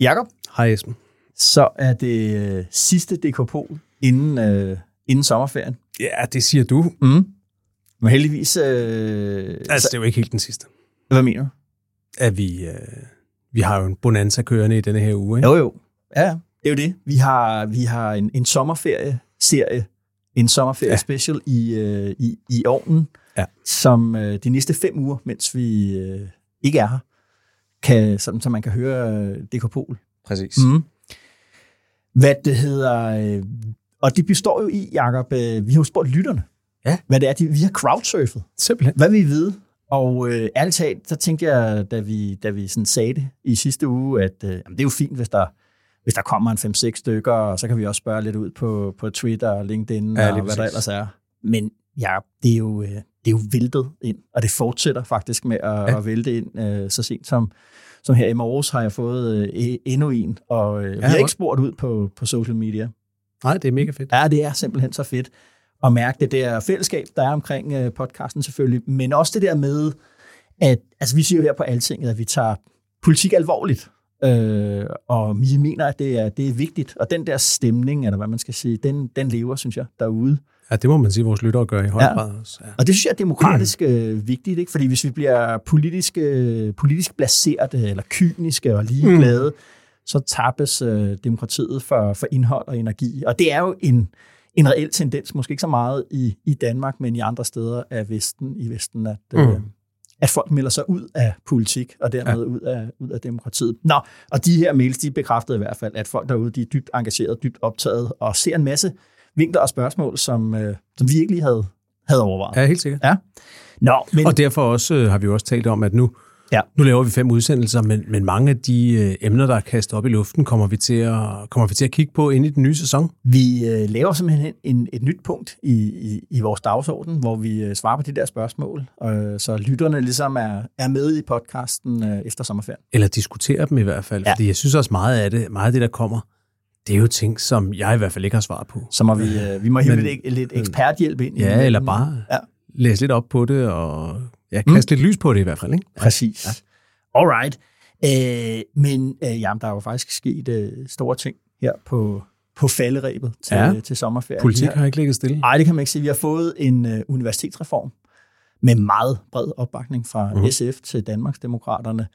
Jakob, Hej Esben. så er det øh, sidste DK-pol inden, øh, inden sommerferien. Ja, det siger du. Mm. Men heldigvis... Øh, Altså, det er jo ikke helt den sidste. Hvad mener du? At vi, øh, vi har jo en bonanza kørende i denne her uge, ikke? Jo, jo. Ja, det er jo det. Vi har, vi har en, en sommerferie-serie, en sommerferie Ja. special i, øh, i, i ovnen, Ja. som øh, de næste fem uger, mens vi øh, ikke er her, kan, sådan, så man kan høre øh, DK-pol. Præcis. Mm. Hvad det hedder... Øh, og det består jo i, Jacob, øh, vi har jo spurgt lytterne, Ja. hvad det er, de, vi har crowdsurfet. Simpelthen. Hvad vil I vide? Og øh, ærligt talt, så tænkte jeg, da vi, da vi sådan sagde det i sidste uge, at øh, jamen, det er jo fint, hvis der, hvis der kommer en 5-6 stykker, og så kan vi også spørge lidt ud på, på Twitter og LinkedIn Ja, og hvad der præcis. ellers er. Men ja, det er jo, øh, det er jo væltet ind, og det fortsætter faktisk med at, Ja. ja. at vælte ind øh, så sent som, som her i morges har jeg fået øh, e- endnu en, og øh, vi har ikke spurgt ud på, på social media. Nej, det er mega fedt. Ja, det er simpelthen så fedt at mærke det der fællesskab, der er omkring øh, podcasten selvfølgelig, men også det der med, at altså, vi siger jo her på Altinget, at vi tager politik alvorligt, øh, og vi mener, at det er, det er vigtigt, og den der stemning, eller hvad man skal sige, den, den lever, synes jeg, derude. Ja, det må man sige, vores lyttere gør i høj Ja. grad også. Ja. Og det synes jeg er demokratisk øh, vigtigt, ikke? fordi hvis vi bliver politisk, øh, politisk blaseret eller kyniske og ligeglade, mm. så tabes øh, demokratiet for, for indhold og energi. Og det er jo en, en reel tendens, måske ikke så meget i, i Danmark, men i andre steder af Vesten, i Vesten, at, øh, Mm. at folk melder sig ud af politik, og dermed ja. ud, af, ud af demokratiet. Nå, og de her mails, de bekræftede i hvert fald, at folk derude, de er dybt engageret, dybt optaget, og ser en masse vinkler og spørgsmål, som, øh, som vi ikke lige havde, havde overvejet. ja, helt sikkert. Ja. Nå, men Og derfor også øh, har vi også talt om, at nu, Ja. nu laver vi fem udsendelser, men, men mange af de øh, emner, der er kastet op i luften, kommer vi til at, kommer vi til at kigge på ind i den nye sæson. vi øh, laver simpelthen en, et nyt punkt i, i, i vores dagsorden, hvor vi øh, svarer på de der spørgsmål, øh, så lytterne ligesom er, er med i podcasten øh, efter sommerferien. Eller diskutere dem i hvert fald. Ja. Fordi jeg synes også meget af det, meget af det, der kommer, det er jo ting, som jeg i hvert fald ikke har svar på. Så må vi, øh, vi må hive lidt, lidt eksperthjælp ind. Ja, eller bare Ja, læse lidt op på det, og ja, kaste mm. lidt lys på det i hvert fald. Ikke? præcis. Ja. Alright. Øh, men øh, jamen, der er jo faktisk sket øh, store ting her på, på falderæbet til, Ja. til sommerferien. Politik har- har ikke ligget stille. Nej, det kan man ikke sige. Vi har fået en øh, universitetsreform med meget bred opbakning fra mm. SF til Danmarksdemokraterne.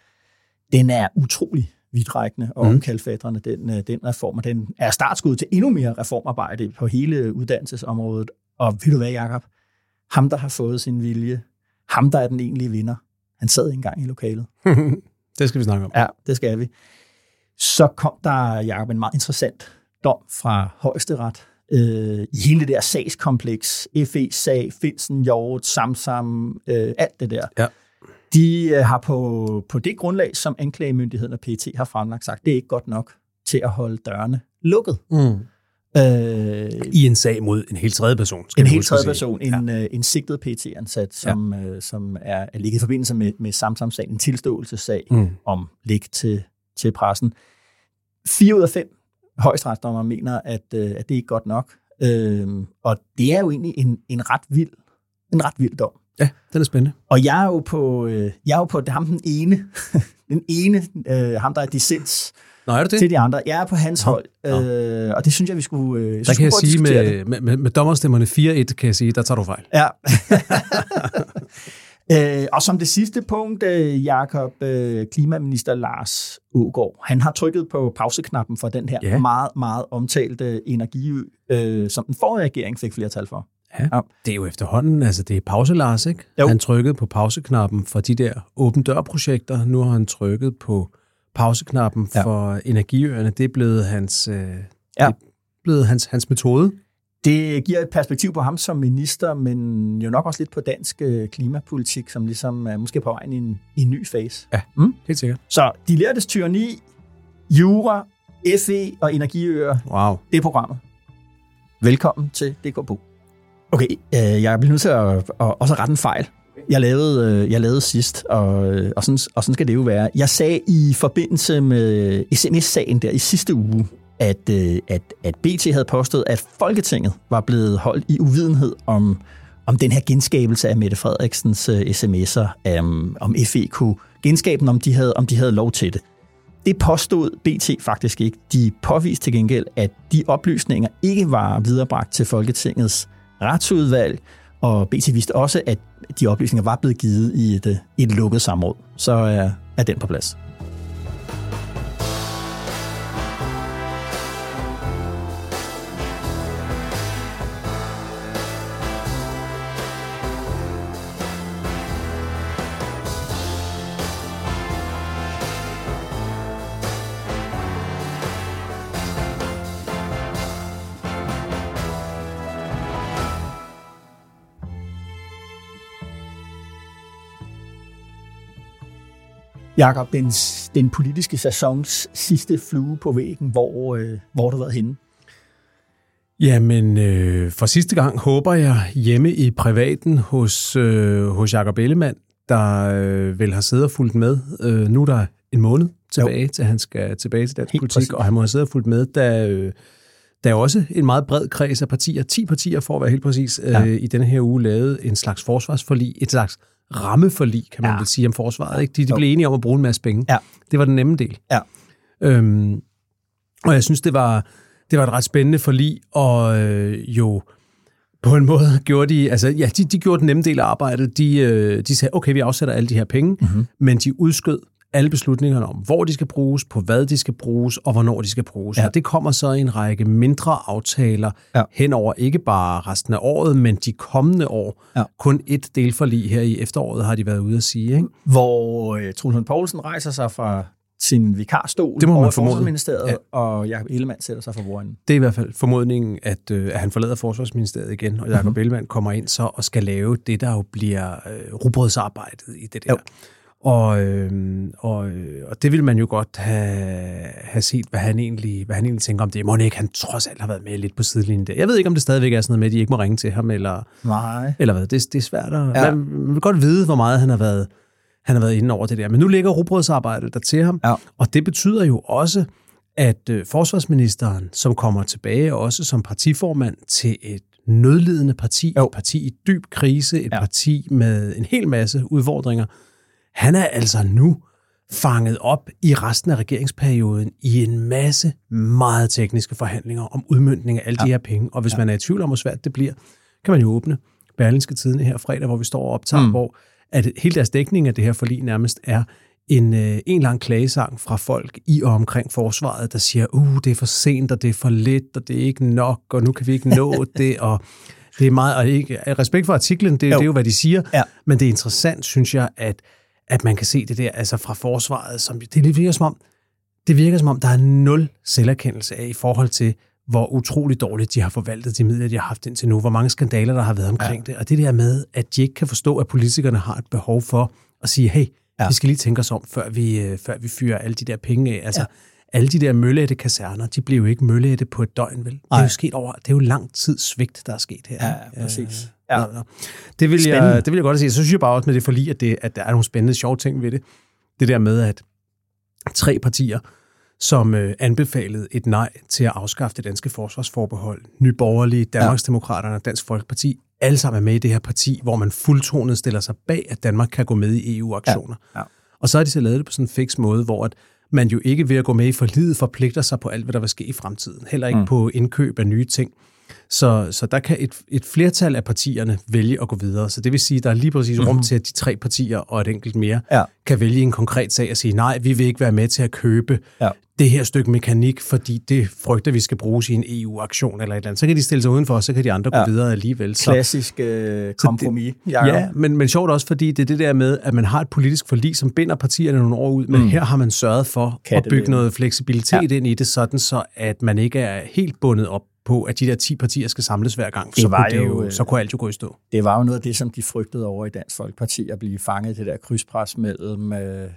Den er utrolig vidtrækkende og Mhm. omkalfatrende, den, øh, den reform. Og den er startskud til endnu mere reformarbejde på hele uddannelsesområdet. Og ved du hvad, Jacob? Ham, der har fået sin vilje, ham, der er den egentlige vinder, han sad ikke engang i lokalet. det skal vi snakke om. Ja, det skal vi. Så kom der, Jacob, en meget interessant dom fra højesteret øh, i hele det der sagskompleks. FE-sag, Finsen, Hjort, Samsam, øh, alt det der. Ja. De øh, har på, på det grundlag, som anklagemyndigheden og PT har fremlagt, sagt, det er ikke godt nok til at holde dørene lukket. Mm. Øh, I en sag mod en helt tredje person. Skal en helt tredje sige. person, en, ja. en sigtet PT-ansat, som, ja. øh, som er, er ligget i forbindelse med, med Samsam-sagen, en tilståelsessag Mm. om læg til, til pressen. Fire ud af fem højesteretsdommer mener, at, øh, at det er ikke godt nok. Øhm, og det er jo egentlig en, en ret vild en ret vild dom. Ja, den er spændende. Og jeg er jo på, øh, jeg er jo på det ham den ene, den ene, øh, ham der er dissens Nå, er det det? til de andre. Jeg er på hans Nå, hold, øh, og det synes jeg, vi skulle, øh, Der skulle kan jeg sige, med, med, med, med dommerstemmerne 4-1, kan jeg sige, der tager du fejl. Ja. øh, og som det sidste punkt, øh, Jakob, øh, klimaminister Lars Ågaard, han har trykket på pauseknappen for den her Ja. meget, meget omtalte energiø, øh, som den forrige regering fik flertal for. Ja. Ja. Det er jo efterhånden, altså det er pause Lars, ikke? Jo. Han trykkede på pauseknappen for de der åben dør-projekter. Nu har han trykket på pauseknappen Ja. for energiøerne. Det er blevet hans, øh, Ja. det blevet hans, hans metode. Det giver et perspektiv på ham som minister, men jo nok også lidt på dansk øh, klimapolitik, som ligesom er måske på vej i en, i en ny fase. Ja, mm? helt sikkert. Så de lærtes tyranni, jura, FE og energiøer, wow. det er programmet. Velkommen til DKP. Okay, øh, jeg bliver nødt til at, at, at også rette en fejl. Jeg lavede, øh, jeg lavede sidst, og, øh, og, sådan, og sådan skal det jo være. Jeg sagde i forbindelse med sms-sagen der i sidste uge, at, øh, at, at BT havde påstået, at Folketinget var blevet holdt i uvidenhed om, om den her genskabelse af Mette Frederiksens sms'er, um, øhm, om FE kunne genskabe dem, om de, havde, om de havde lov til det. Det påstod BT faktisk ikke. De påviste til gengæld, at de oplysninger ikke var viderebragt til Folketingets retsudvalg, og BT vidste også, at de oplysninger var blevet givet i et, øh, et lukket samråd. Så er, er den på plads. Jakob, den, den politiske sæsons sidste flue på væggen, hvor, øh, hvor du har været henne? Jamen, øh, for sidste gang håber jeg hjemme i privaten hos, øh, hos Jakob Ellemann, der øh, vel har siddet og fulgt med. Øh, nu er der en måned tilbage, jo. til han skal tilbage til dansk Helt politik, præcis. og han må have siddet og fulgt med, da... Øh, der er også en meget bred kreds af partier, 10 partier for at være helt præcis, ja. øh, i denne her uge lavet en slags forsvarsforlig, et slags rammeforlig, kan man ja. vel sige, om forsvaret. Ikke? De, de blev enige om at bruge en masse penge. Ja. Det var den nemme del. Ja. Øhm, og jeg synes, det var, det var et ret spændende forlig, og øh, jo på en måde gjorde de, altså ja, de, de gjorde den nemme del af arbejdet. De, øh, de sagde, okay, vi afsætter alle de her penge, mm-hmm. men de udskød alle beslutningerne om, hvor de skal bruges, på hvad de skal bruges, og hvornår de skal bruges. Ja. Og det kommer så i en række mindre aftaler ja. hen over ikke bare resten af året, men de kommende år. Ja. Kun et delforlig her i efteråret har de været ude at sige. Ikke? Hvor uh, Trulund Poulsen rejser sig fra sin vikarstol det må over Forsvarsministeriet, ja. og Jacob Ellemann sætter sig for bordenden. Det er i hvert fald formodningen, at, øh, at han forlader Forsvarsministeriet igen, og Jacob mm-hmm. Ellemann kommer ind så og skal lave det, der jo bliver øh, rubrødsarbejdet i det der. Jo. Og, øh, og, og det vil man jo godt have, have set, hvad han, egentlig, hvad han egentlig tænker om det. Må ikke han trods alt har været med lidt på sidelinjen der. Jeg ved ikke, om det stadigvæk er sådan noget med, at de ikke må ringe til ham, eller, Nej. eller hvad. Det, det er svært at... Ja. Man, man vil godt vide, hvor meget han har været, han har været inde over det der. Men nu ligger rugbrødsarbejdet der til ham, ja. og det betyder jo også, at øh, forsvarsministeren, som kommer tilbage også som partiformand til et nødlidende parti, jo. et parti i dyb krise, et ja. parti med en hel masse udfordringer, han er altså nu fanget op i resten af regeringsperioden i en masse meget tekniske forhandlinger om udmyndning af alle ja. de her penge. Og hvis ja. man er i tvivl om, hvor svært det bliver, kan man jo åbne Berlingske Tidene her fredag, hvor vi står og optager, mm. hvor at hele deres dækning af det her forlig nærmest er en, øh, en lang klagesang fra folk i og omkring forsvaret, der siger, uh, det er for sent, og det er for lidt, og det er ikke nok, og nu kan vi ikke nå det, og det er meget, og ikke, respekt for artiklen, det, det er jo, hvad de siger, ja. men det er interessant, synes jeg, at at man kan se det der altså fra forsvaret. Som, det virker som om, det virker som om, der er nul selverkendelse af i forhold til, hvor utroligt dårligt de har forvaltet de midler, de har haft indtil nu, hvor mange skandaler, der har været omkring ja. det. Og det der med, at de ikke kan forstå, at politikerne har et behov for at sige, hey, ja. vi skal lige tænke os om, før vi, øh, før vi fyrer alle de der penge af. Altså, ja. Alle de der mølleætte kaserner, de bliver jo ikke mølleætte på et døgn, vel? Det er jo sket over, det er jo lang tid svigt, der er sket her. Ja, præcis. Ja. Nå, nå. Det, vil jeg, det vil jeg godt sige. Så synes jeg bare også med det forlig, at, det, at der er nogle spændende, sjove ting ved det. Det der med, at tre partier, som øh, anbefalede et nej til at afskaffe det danske forsvarsforbehold, Nyborgerlige, Danmarksdemokraterne og Dansk Folkeparti, alle sammen er med i det her parti, hvor man fuldtonet stiller sig bag, at Danmark kan gå med i EU-aktioner. Ja. Ja. Og så har de så lavet det på sådan en fix måde, hvor at man jo ikke ved at gå med i forlidet forpligter sig på alt, hvad der vil ske i fremtiden. Heller ikke mm. på indkøb af nye ting. Så, så der kan et, et flertal af partierne vælge at gå videre. Så det vil sige, at der er lige præcis rum mm-hmm. til, at de tre partier og et enkelt mere ja. kan vælge en konkret sag og sige, nej, vi vil ikke være med til at købe ja. det her stykke mekanik, fordi det frygter, vi skal bruges i en EU-aktion eller et eller andet. Så kan de stille sig udenfor, og så kan de andre ja. gå videre alligevel. Så, Klassisk øh, kompromis. Det, ja, men, men sjovt også, fordi det er det der med, at man har et politisk forlig, som binder partierne nogle år ud, men mm. her har man sørget for at bygge noget fleksibilitet ja. ind i det, sådan så at man ikke er helt bundet op på, at de der 10 partier skal samles hver gang, det så, kunne det jo, så kunne alt jo gå i stå. Det var jo noget af det, som de frygtede over i Dansk Folkeparti, at blive fanget i det der krydspres mellem øh,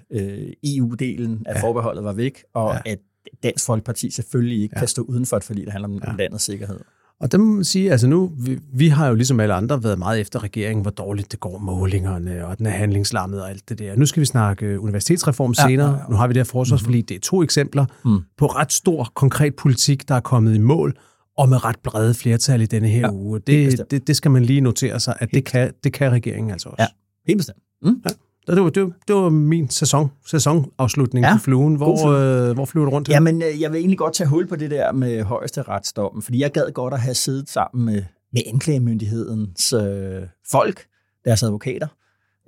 EU-delen af ja. forbeholdet var væk, og ja. at Dansk Folkeparti selvfølgelig ikke ja. kan stå uden for et forlig, der handler om ja. landets sikkerhed. Og det må man sige, altså nu, vi, vi har jo ligesom alle andre været meget efter regeringen, hvor dårligt det går målingerne, og den er handlingslammet og alt det der. Nu skal vi snakke universitetsreform ja, senere. Ja, ja. Nu har vi det her forsvarsforlig. Mm-hmm. Det er to eksempler mm. på ret stor, konkret politik, der er kommet i mål, og med ret brede flertal i denne her ja, uge. Det, det, det skal man lige notere sig, at det kan, det kan regeringen altså også. Ja, helt bestemt. Mm. Ja. Det var, det, det var min sæson, sæsonafslutning ja, på fluen. Hvor, øh, hvor flyver du rundt til? Jamen, øh, jeg vil egentlig godt tage hul på det der med højeste retsdommen, fordi jeg gad godt at have siddet sammen med, med anklagemyndighedens øh, folk, deres advokater,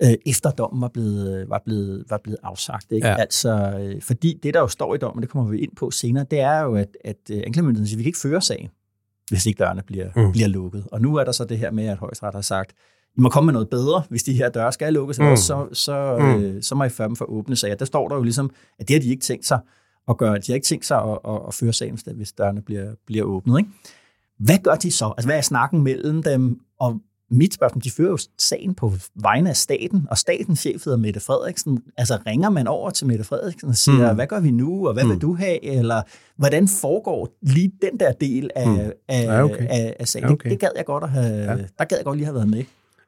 øh, efter dommen var blevet, var blevet, var blevet afsagt. Ikke? Ja. Altså, øh, fordi det, der jo står i dommen, det kommer vi ind på senere, det er jo, at, at øh, anklagemyndigheden siger, at vi kan ikke føre sagen, hvis ikke dørene bliver, mm. bliver lukket. Og nu er der så det her med, at højesteret har sagt, i må komme med noget bedre, hvis de her døre skal lukkes, mm. så, så, mm. øh, så må I føre dem for åbne. Ja, der står der jo ligesom, at det har de ikke tænkt sig at gøre. De har ikke tænkt sig at, at, at føre sagen, hvis dørene bliver, bliver åbnet. Ikke? Hvad gør de så? Altså, hvad er snakken mellem dem? Og mit spørgsmål, de fører jo sagen på vegne af staten, og statens chef hedder Mette Frederiksen. Altså ringer man over til Mette Frederiksen og siger, mm. hvad gør vi nu, og hvad mm. vil du have? Eller hvordan foregår lige den der del af, mm. af, ja, okay. af, af sagen? Okay. Det gad jeg godt at have, ja. der gad jeg godt lige have været med.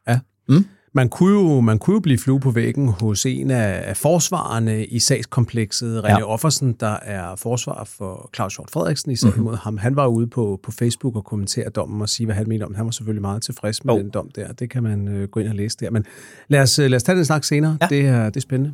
Ja. Mm. Man kunne, jo, man kunne jo blive flue på væggen hos en af, forsvarerne i sagskomplekset, René ja. Offersen, der er forsvar for Claus Hjort Frederiksen i sagen mm-hmm. mod ham. Han var ude på, på Facebook og kommentere dommen og sige, hvad han mener om. Han var selvfølgelig meget tilfreds med oh. den dom der. Det kan man øh, gå ind og læse der. Men lad os, lad os tage den snak senere. Ja. Det, er, det er spændende.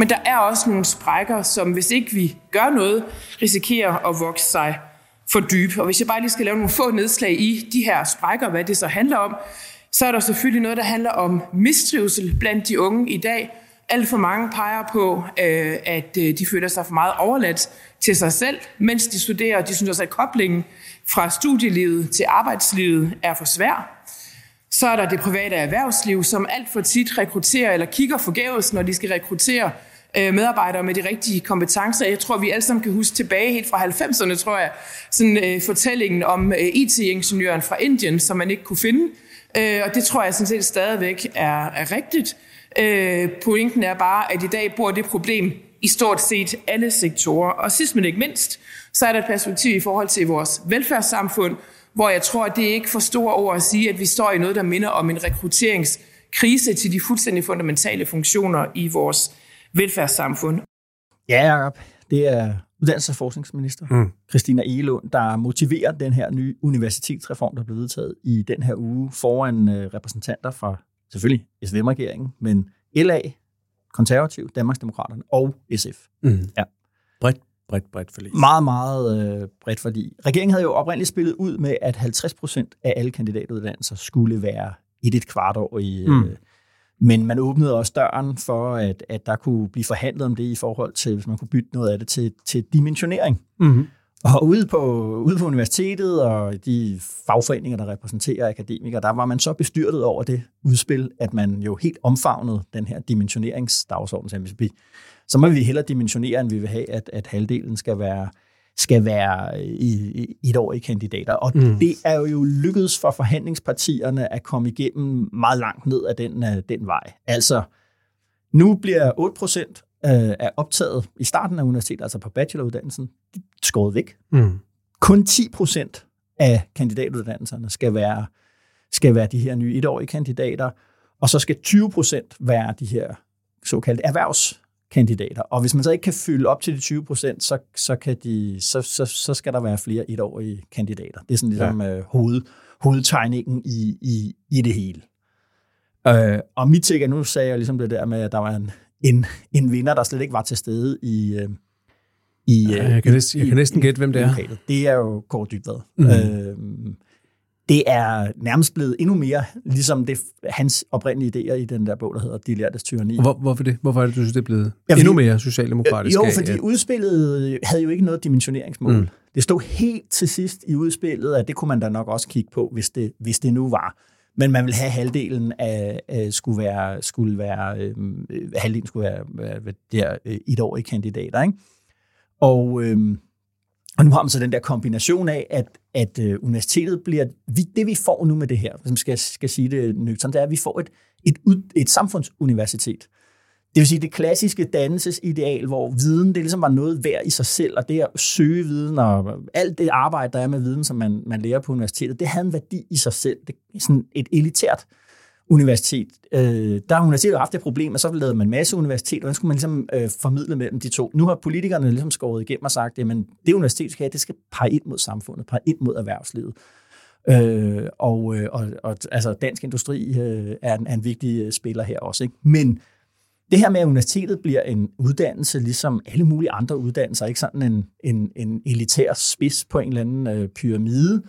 Men der er også nogle sprækker, som hvis ikke vi gør noget, risikerer at vokse sig for dybe. Og hvis jeg bare lige skal lave nogle få nedslag i de her sprækker, hvad det så handler om, så er der selvfølgelig noget, der handler om mistrivsel blandt de unge i dag. Alt for mange peger på, øh, at øh, de føler sig for meget overladt til sig selv, mens de studerer. De synes også, at koblingen fra studielivet til arbejdslivet er for svær. Så er der det private erhvervsliv, som alt for tit rekrutterer eller kigger forgæves, når de skal rekruttere øh, medarbejdere med de rigtige kompetencer. Jeg tror, vi alle sammen kan huske tilbage helt fra 90'erne, tror jeg, sådan øh, fortællingen om øh, IT-ingeniøren fra Indien, som man ikke kunne finde. Øh, og det tror jeg sådan set stadigvæk er, er rigtigt. Øh, pointen er bare, at i dag bor det problem i stort set alle sektorer. Og sidst men ikke mindst, så er der et perspektiv i forhold til vores velfærdssamfund, hvor jeg tror, at det er ikke for store ord at sige, at vi står i noget, der minder om en rekrutteringskrise til de fuldstændig fundamentale funktioner i vores velfærdssamfund. Ja, Jacob. Det er uddannelses- og forskningsminister, mm. Christina Egelund, der motiverer den her nye universitetsreform, der blev vedtaget i den her uge foran øh, repræsentanter fra selvfølgelig SVM-regeringen, men LA, Konservativ, Danmarksdemokraterne og SF. Mm. Ja. Bredt, bredt, bredt forlig. Meget, meget øh, bredt fordi regeringen havde jo oprindeligt spillet ud med, at 50 procent af alle kandidatuddannelser skulle være et et kvart år i, mm. øh, men man åbnede også døren for, at, at der kunne blive forhandlet om det i forhold til, hvis man kunne bytte noget af det til, til dimensionering. Mm-hmm. Og ude på, ude på universitetet og de fagforeninger, der repræsenterer akademikere, der var man så bestyrtet over det udspil, at man jo helt omfavnede den her dimensioneringsdagsorden. Så må vi hellere dimensionere, end vi vil have, at, at halvdelen skal være skal være i, i et år i kandidater. Og mm. det er jo lykkedes for forhandlingspartierne at komme igennem meget langt ned ad den, uh, den vej. Altså, nu bliver 8 procent uh, af optaget i starten af universitetet, altså på bacheloruddannelsen, skåret væk. Mm. Kun 10 procent af kandidatuddannelserne skal være, skal være de her nye etårige kandidater, Og så skal 20 procent være de her såkaldte erhvervskandidater. Og hvis man så ikke kan fylde op til de 20 procent, så, så, kan de, så, så, så skal der være flere etårige kandidater. Det er sådan ligesom ja. øh, hoved, hovedtegningen i, i, i det hele. Øh, og mit take nu sagde jeg ligesom det der med, at der var en, en, en vinder, der slet ikke var til stede i... Øh, i, ja, jeg, kan næsten, jeg kan næsten gætte, hvem det er. Det er jo Kåre Dybvad. Mm. Øh, det er nærmest blevet endnu mere, ligesom det, hans oprindelige idéer i den der bog, der hedder De lærtes tyranni. Hvor, hvorfor det? Hvorfor er det, du synes, det er blevet ja, fordi, endnu mere socialdemokratisk? Jo, fordi at... udspillet havde jo ikke noget dimensioneringsmål. Mm. Det stod helt til sidst i udspillet, at det kunne man da nok også kigge på, hvis det, hvis det nu var. Men man vil have halvdelen af, af skulle være, skulle være øh, halvdelen skulle være, være der øh, etårige kandidater, ikke? Og, øh, og nu har man så den der kombination af, at, at øh, universitetet bliver... Vi, det vi får nu med det her, som skal, skal sige det nøgternt, det er, at vi får et, et, et samfundsuniversitet. Det vil sige det klassiske dannelsesideal, hvor viden det ligesom var noget værd i sig selv, og det at søge viden og alt det arbejde, der er med viden, som man, man lærer på universitetet, det havde en værdi i sig selv. Det er sådan et elitært universitet. Øh, der har universitetet haft det problem, og så lavede man masse universitet, og så skulle man ligesom øh, formidle mellem de to. Nu har politikerne ligesom skåret igennem og sagt, at det universitet skal have, det skal pege ind mod samfundet, pege ind mod erhvervslivet. Øh, og, øh, og, og altså dansk industri øh, er, en, er en vigtig øh, spiller her også. Ikke? Men det her med, at universitetet bliver en uddannelse, ligesom alle mulige andre uddannelser, ikke sådan en, en, en elitær spids på en eller anden øh, pyramide,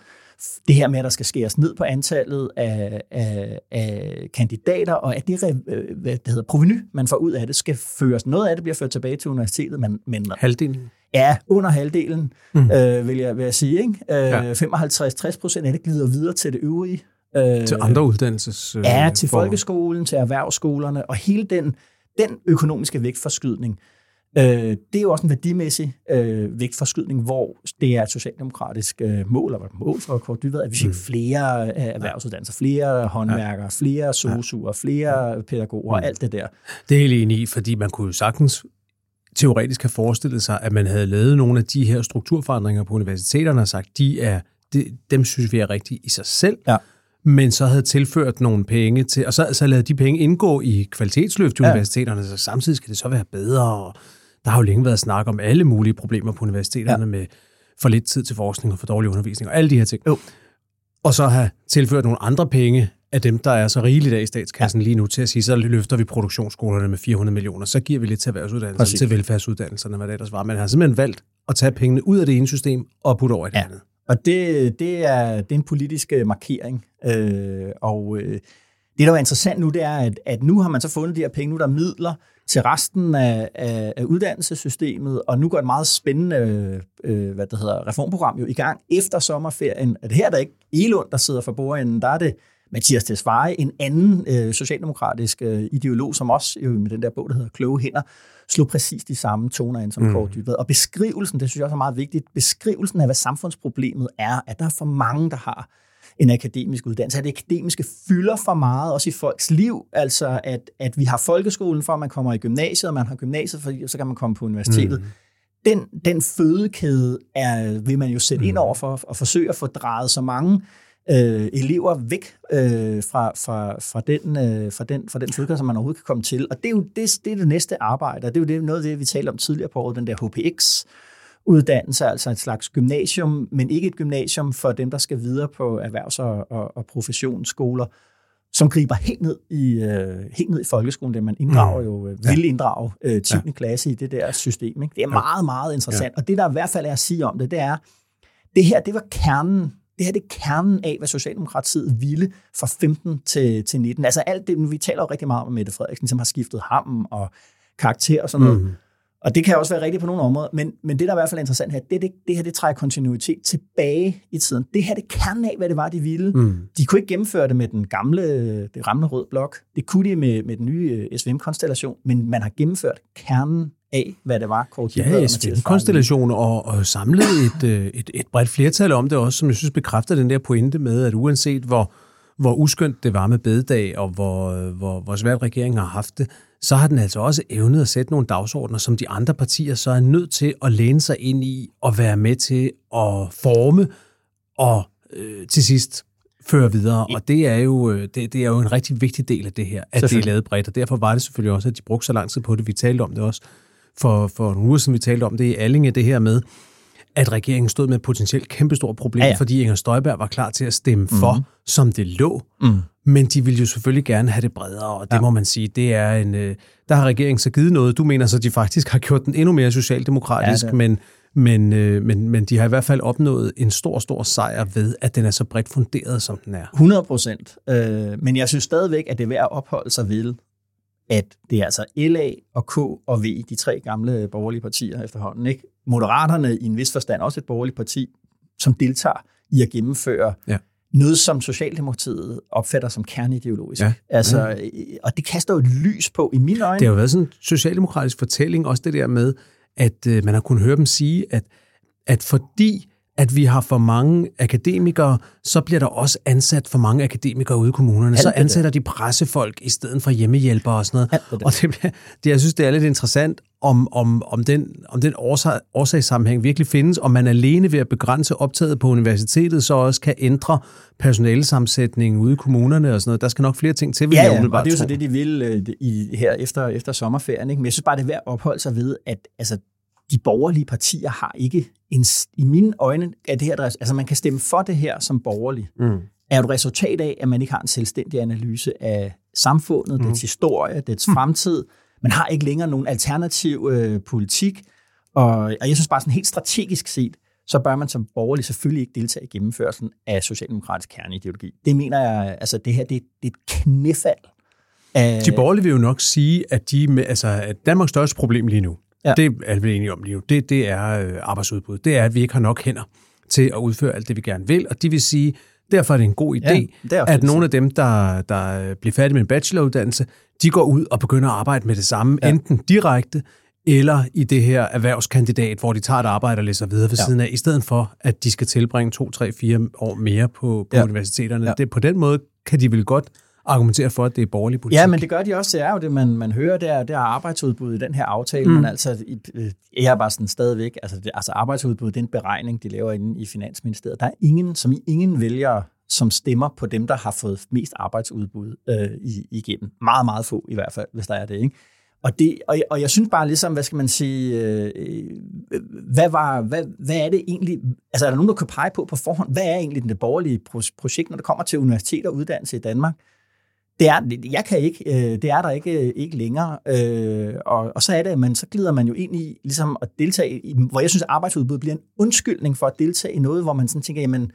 det her med, at der skal skæres ned på antallet af, af, af kandidater, og at det, øh, hvad det hedder, proveny, man får ud af det, skal føres. Noget af det bliver ført tilbage til universitetet, men, men halvdelen? Ja, under halvdelen, mm. øh, vil, jeg, vil jeg sige. Ikke? Øh, ja. 55-60 procent af det glider videre til det øvrige. Øh, til andre uddannelses... Øh, ja, til folkeskolen, til erhvervsskolerne, og hele den, den økonomiske vægtforskydning, Øh, det er jo også en værdimæssig øh, vægtforskydning, hvor det er et socialdemokratisk øh, mål, eller mål for Kort Dybvad, at vi ser mm. flere øh, erhvervsuddannelser, flere håndværkere, flere sosuer, flere pædagoger og mm. alt det der. Det er helt enig i, fordi man kunne jo sagtens teoretisk have forestillet sig, at man havde lavet nogle af de her strukturforandringer på universiteterne og sagt, de er, de, dem synes vi er rigtige i sig selv, ja. men så havde tilført nogle penge til, og så, så lavet de penge indgå i kvalitetsløft til ja. universiteterne, så samtidig skal det så være bedre, og der har jo længe været snak om alle mulige problemer på universiteterne ja. med for lidt tid til forskning og for dårlig undervisning og alle de her ting. Jo. Og så have tilført nogle andre penge af dem, der er så rigeligt af i statskassen ja. lige nu, til at sige, så løfter vi produktionsskolerne med 400 millioner, så giver vi lidt til erhvervsuddannelserne, til velfærdsuddannelserne, hvad det ellers var. Men har simpelthen valgt at tage pengene ud af det ene system og putte over i det ja. andet. Og det, det, er, det er en politisk øh, markering. Øh, og øh, det, der er interessant nu, det er, at, at nu har man så fundet de her penge, nu der er midler, til resten af, af, af uddannelsessystemet, og nu går et meget spændende øh, hvad det hedder, reformprogram jo i gang efter sommerferien. At her er der ikke Elund, der sidder for bordenden, der er det Mathias Tesfaye, en anden øh, socialdemokratisk øh, ideolog, som også jo med den der bog, der hedder Kloge Hænder, slog præcis de samme toner ind som mm. Kåre Dybvad. Og beskrivelsen, det synes jeg også er meget vigtigt, beskrivelsen af, hvad samfundsproblemet er, at der er for mange, der har en akademisk uddannelse. At det akademiske fylder for meget også i folks liv. Altså, at, at vi har folkeskolen for, at man kommer i gymnasiet, og man har gymnasiet, for så kan man komme på universitetet. Mm. Den, den fødekæde er, vil man jo sætte mm. ind over for at forsøge at få drejet så mange øh, elever væk øh, fra, fra, fra, den, øh, fra, den, fra den fødekæde, som man overhovedet kan komme til. Og det er jo det, det, er det næste arbejde, og det er jo det, noget af det, vi talte om tidligere på året, den der HPX, uddannelse, altså et slags gymnasium, men ikke et gymnasium for dem, der skal videre på erhvervs- og, og, og professionsskoler, som griber helt ned i, øh, helt ned i folkeskolen, der man inddrager mm. jo, øh, vil inddrage øh, 10. Ja. klasse i det der system. Ikke? Det er meget, meget interessant. Ja. Og det, der i hvert fald er at sige om det, det er, det her, det var kernen det her det er kernen af, hvad Socialdemokratiet ville fra 15 til, til 19. Altså alt det, vi taler jo rigtig meget om Mette Frederiksen, som har skiftet ham og karakter og sådan noget. Mm. Og det kan også være rigtigt på nogle områder, men, men det, der er i hvert fald interessant her, det, det, det her, det trækker kontinuitet tilbage i tiden. Det her, det kan af, hvad det var, de ville. Mm. De kunne ikke gennemføre det med den gamle, det ramle rød blok. Det kunne de med, med den nye øh, SVM-konstellation, men man har gennemført kernen af, hvad det var, Kort Ja, SVM-konstellation og, og samlet et, øh, et, et bredt flertal om det også, som jeg synes bekræfter den der pointe med, at uanset hvor, hvor uskyndt det var med bededag, og hvor, hvor, hvor svært regeringen har haft det, så har den altså også evnet at sætte nogle dagsordner, som de andre partier så er nødt til at læne sig ind i og være med til at forme og øh, til sidst fører videre, og det er, jo, øh, det, det er jo en rigtig vigtig del af det her, at det er lavet bredt, og derfor var det selvfølgelig også, at de brugte så lang tid på det. Vi talte om det også for, for nogle uger siden, vi talte om det i Allinge, det her med, at regeringen stod med et potentielt kæmpestort problem, ja, ja. fordi Inger Støjberg var klar til at stemme mm. for, som det lå. Mm. Men de ville jo selvfølgelig gerne have det bredere, og det ja. må man sige, det er en... Øh, der har regeringen så givet noget. Du mener så, at de faktisk har gjort den endnu mere socialdemokratisk, ja, men, men, øh, men, men de har i hvert fald opnået en stor, stor sejr ved, at den er så bredt funderet, som den er. 100 procent. Øh, men jeg synes stadigvæk, at det er værd at opholde sig ved, at det er altså LA og K og V, de tre gamle borgerlige partier efterhånden, ikke? Moderaterne i en vis forstand også et borgerligt parti, som deltager i at gennemføre ja. noget, som Socialdemokratiet opfatter som kerneideologisk. Ja. Altså, ja. Og det kaster jo et lys på, i mine øjne. Det har jo været sådan en socialdemokratisk fortælling, også det der med, at øh, man har kunnet høre dem sige, at, at fordi at vi har for mange akademikere, så bliver der også ansat for mange akademikere ude i kommunerne. Alt så ansætter det. de pressefolk i stedet for hjemmehjælpere og sådan noget. Alt det. Og det, det, jeg synes, det er lidt interessant, om, om, om den, om den årsag, årsagssammenhæng virkelig findes, om man alene ved at begrænse optaget på universitetet, så også kan ændre personalesammensætningen ude i kommunerne og sådan noget. Der skal nok flere ting til, vil ja, ja, og det er jo så det, de vil øh, i, her efter, efter sommerferien. Ikke? Men jeg synes bare, det er værd at opholde sig ved, at altså, de borgerlige partier har ikke en, i mine øjne, er det her, altså man kan stemme for det her som borgerlig, mm. er et resultat af, at man ikke har en selvstændig analyse af samfundet, mm. dets historie, dets mm. fremtid. Man har ikke længere nogen alternativ øh, politik, og, og jeg synes bare sådan helt strategisk set, så bør man som borgerlig selvfølgelig ikke deltage i gennemførelsen af socialdemokratisk kerneideologi. Det mener jeg, altså det her, det, det er et knæfald. Af... De borgerlige vil jo nok sige, at, de, altså, at Danmarks største problem lige nu, Ja. Det er vi enige om lige nu. Det, det er øh, arbejdsudbud. Det er, at vi ikke har nok hænder til at udføre alt det, vi gerne vil. Og de vil sige, derfor er det en god idé, ja, at nogle af dem, der, der bliver færdige med en bacheloruddannelse, de går ud og begynder at arbejde med det samme, ja. enten direkte eller i det her erhvervskandidat, hvor de tager et arbejde og læser videre ved ja. siden af, i stedet for, at de skal tilbringe to, tre, fire år mere på, på ja. universiteterne. Ja. Det, på den måde kan de vel godt argumentere for, at det er borgerlig politik. Ja, men det gør de også. Det er jo det, man, man hører, det er, det er arbejdsudbud i den her aftale, mm. men altså, jeg er bare sådan stadigvæk, altså, det, altså arbejdsudbud, det er en beregning, de laver inde i Finansministeriet. Der er ingen, som i ingen vælger som stemmer på dem, der har fået mest arbejdsudbud øh, igennem. Meget, meget få i hvert fald, hvis der er det. Ikke? Og, det, og, og jeg synes bare ligesom, hvad skal man sige, øh, hvad, var, hvad, hvad er det egentlig, altså er der nogen, der kan pege på på forhånd, hvad er egentlig det borgerlige projekt, når det kommer til universitet og uddannelse i Danmark? Det er, jeg kan ikke, øh, det er der ikke, ikke længere. Øh, og, og så er det, at man, så glider man jo ind i ligesom at deltage, i, hvor jeg synes, at arbejdsudbud bliver en undskyldning for at deltage i noget, hvor man sådan tænker, jamen,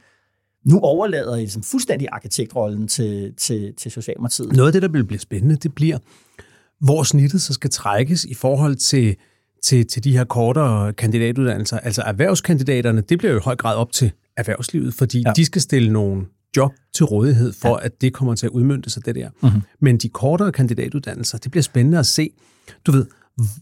nu overlader I ligesom fuldstændig arkitektrollen til, til, til Socialdemokratiet. Noget af det, der vil blive spændende, det bliver, hvor snittet så skal trækkes i forhold til, til, til de her kortere kandidatuddannelser. Altså erhvervskandidaterne, det bliver jo i høj grad op til erhvervslivet, fordi ja. de skal stille nogle job til rådighed for, ja. at det kommer til at udmyndte sig, det der. Mm-hmm. Men de kortere kandidatuddannelser, det bliver spændende at se. Du ved,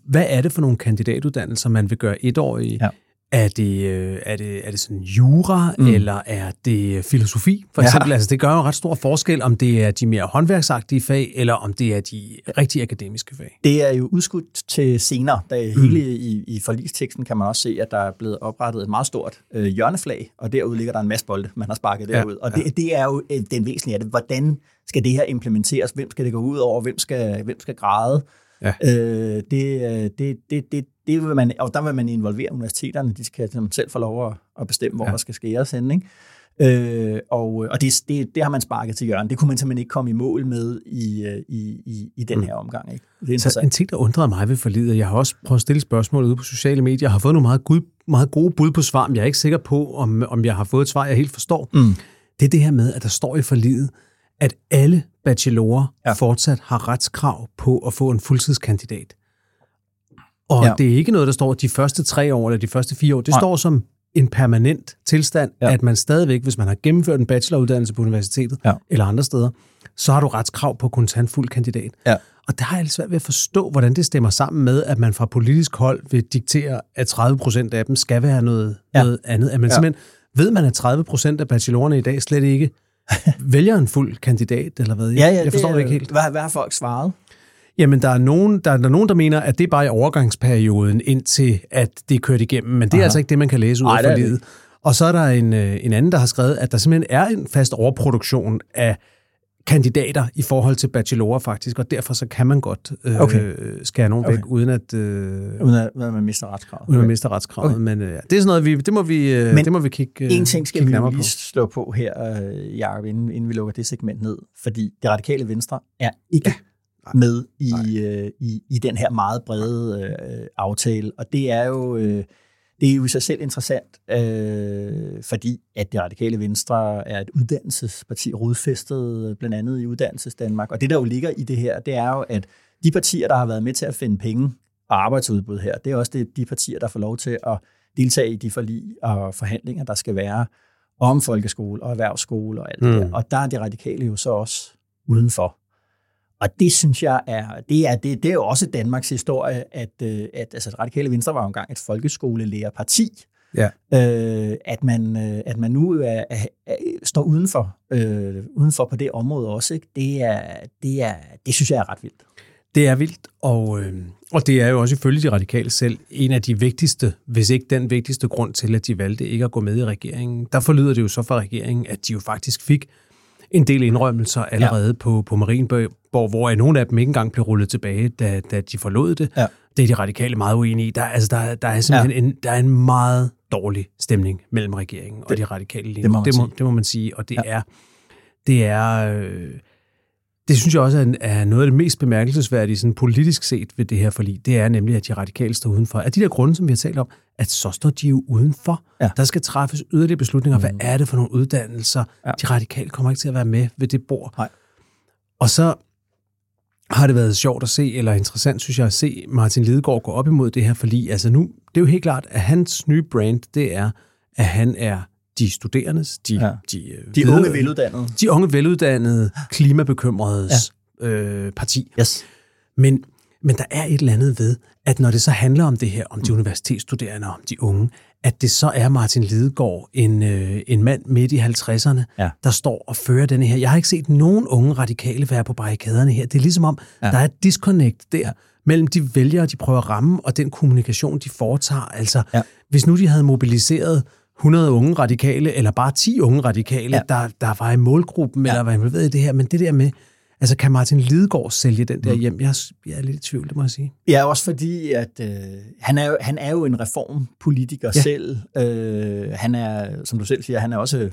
hvad er det for nogle kandidatuddannelser, man vil gøre etårige? Ja. Er det, øh, er det, er det sådan jura, mm. eller er det filosofi, for eksempel? Ja. Altså, det gør jo en ret stor forskel, om det er de mere håndværksagtige fag, eller om det er de rigtig akademiske fag. Det er jo udskudt til senere. Da mm. hele i, i forlisteksten kan man også se, at der er blevet oprettet et meget stort øh, hjørneflag, og derude ligger der en masse bolde, man har sparket derud. Ja. Og det, ja. det er jo øh, den væsentlige af det. Hvordan skal det her implementeres? Hvem skal det gå ud over? Hvem skal, hvem skal græde? Ja. Øh, det, øh, det, det, det, det vil man, og der vil man involvere universiteterne. De skal selv få lov at, at bestemme, hvor ja. der skal skæres hen. Ikke? Øh, og og det, det, det har man sparket til hjørnet. Det kunne man simpelthen ikke komme i mål med i, øh, i, i, i den mm. her omgang. Ikke? Det er Så en ting, der undrede mig ved forlidet, jeg har også prøvet at stille spørgsmål ude på sociale medier, jeg har fået nogle meget, gode, meget gode bud på svar, men jeg er ikke sikker på, om, om jeg har fået et svar, jeg helt forstår. Mm. Det er det her med, at der står i forlidet, at alle bachelorer ja. fortsat har retskrav på at få en fuldtidskandidat. Og ja. det er ikke noget, der står de første tre år eller de første fire år. Det Nej. står som en permanent tilstand, ja. at man stadigvæk, hvis man har gennemført en bacheloruddannelse på universitetet ja. eller andre steder, så har du retskrav på at kunne tage en fuld kandidat. Ja. Og der har jeg svært ved at forstå, hvordan det stemmer sammen med, at man fra politisk hold vil diktere, at 30 procent af dem skal være noget, ja. noget andet. At man ja. simpelthen ved man, at 30 procent af bachelorerne i dag slet ikke vælger en fuld kandidat, eller hvad? Ja, ja, jeg forstår det, det ikke helt. Hvad, hvad har folk svaret? Jamen, der er, nogen, der, der er nogen, der mener, at det er bare i overgangsperioden, indtil at det er kørt igennem. Men det er Aha. altså ikke det, man kan læse ud af forlidet. Og så er der en, øh, en anden, der har skrevet, at der simpelthen er en fast overproduktion af kandidater i forhold til bachelorer faktisk, og derfor så kan man godt øh, okay. skære nogen okay. væk, uden at, øh, uden at, at man mister retskravet. Uden at man mister retskravet, okay. men øh, det er sådan noget, vi, det må vi, øh, Men det må vi kigge øh, en ting skal vi lige på. slå på her, øh, Jacob, inden, inden vi lukker det segment ned, fordi det radikale venstre er ikke ja. med i, øh, i, i den her meget brede øh, aftale, og det er jo... Øh, det er jo i sig selv interessant, øh, fordi at det radikale venstre er et uddannelsesparti, rodfæstet blandt andet i Uddannelses Danmark. Og det, der jo ligger i det her, det er jo, at de partier, der har været med til at finde penge og arbejdsudbud her, det er også det, de partier, der får lov til at deltage i de forlig og forhandlinger, der skal være om folkeskole og erhvervsskole og alt mm. det der. Og der er det radikale jo så også udenfor. Og det synes jeg er, det er, det, det er jo også Danmarks historie, at, øh, at altså, Radikale Venstre var jo engang et folkeskolelærerparti. Ja. Øh, at, man, øh, at man nu er, er, er, står udenfor, øh, udenfor på det område også, ikke? Det, er, det, er, det synes jeg er ret vildt. Det er vildt, og, øh, og det er jo også ifølge de radikale selv en af de vigtigste, hvis ikke den vigtigste grund til, at de valgte ikke at gå med i regeringen. Der forlyder det jo så fra regeringen, at de jo faktisk fik en del indrømmelser allerede ja. på, på Marienborg, hvor nogle af dem ikke engang blev rullet tilbage, da, da de forlod det. Ja. Det er de radikale meget uenige i. Der, altså, der, der er simpelthen ja. en, der er en meget dårlig stemning mellem regeringen det, og de radikale lige nu. Det, det, må, det må man sige, og det ja. er... Det er øh, det synes jeg også er noget af det mest bemærkelsesværdige sådan politisk set ved det her forlig. Det er nemlig, at de radikale står udenfor. Af de der grunde, som vi har talt om, at så står de jo udenfor. Ja. Der skal træffes yderligere beslutninger. Mm. Hvad er det for nogle uddannelser? Ja. De radikale kommer ikke til at være med ved det bord. Nej. Og så har det været sjovt at se, eller interessant, synes jeg, at se Martin Lidegaard gå op imod det her forlig. Altså nu, det er jo helt klart, at hans nye brand, det er, at han er de studerendes, de, ja. de, øh, de ved, unge veluddannede. De unge veluddannede, klimabekymrede ja. øh, parti. Yes. Men, men der er et eller andet ved, at når det så handler om det her, om de mm. universitetsstuderende, om de unge, at det så er Martin Lidegaard, en, øh, en mand midt i 50'erne, ja. der står og fører denne her. Jeg har ikke set nogen unge radikale være på barrikaderne her. Det er ligesom om, ja. der er et disconnect der mellem de vælgere, de prøver at ramme, og den kommunikation, de foretager. Altså, ja. hvis nu de havde mobiliseret 100 unge radikale, eller bare 10 unge radikale, ja. der, der var i målgruppen, ja. eller man ved i det her. Men det der med, altså kan Martin Lidegaard sælge den der mm. hjem? Jeg, jeg er lidt i tvivl, det må jeg sige. Ja, også fordi, at øh, han, er jo, han er jo en reformpolitiker ja. selv. Øh, han er, som du selv siger, han er også,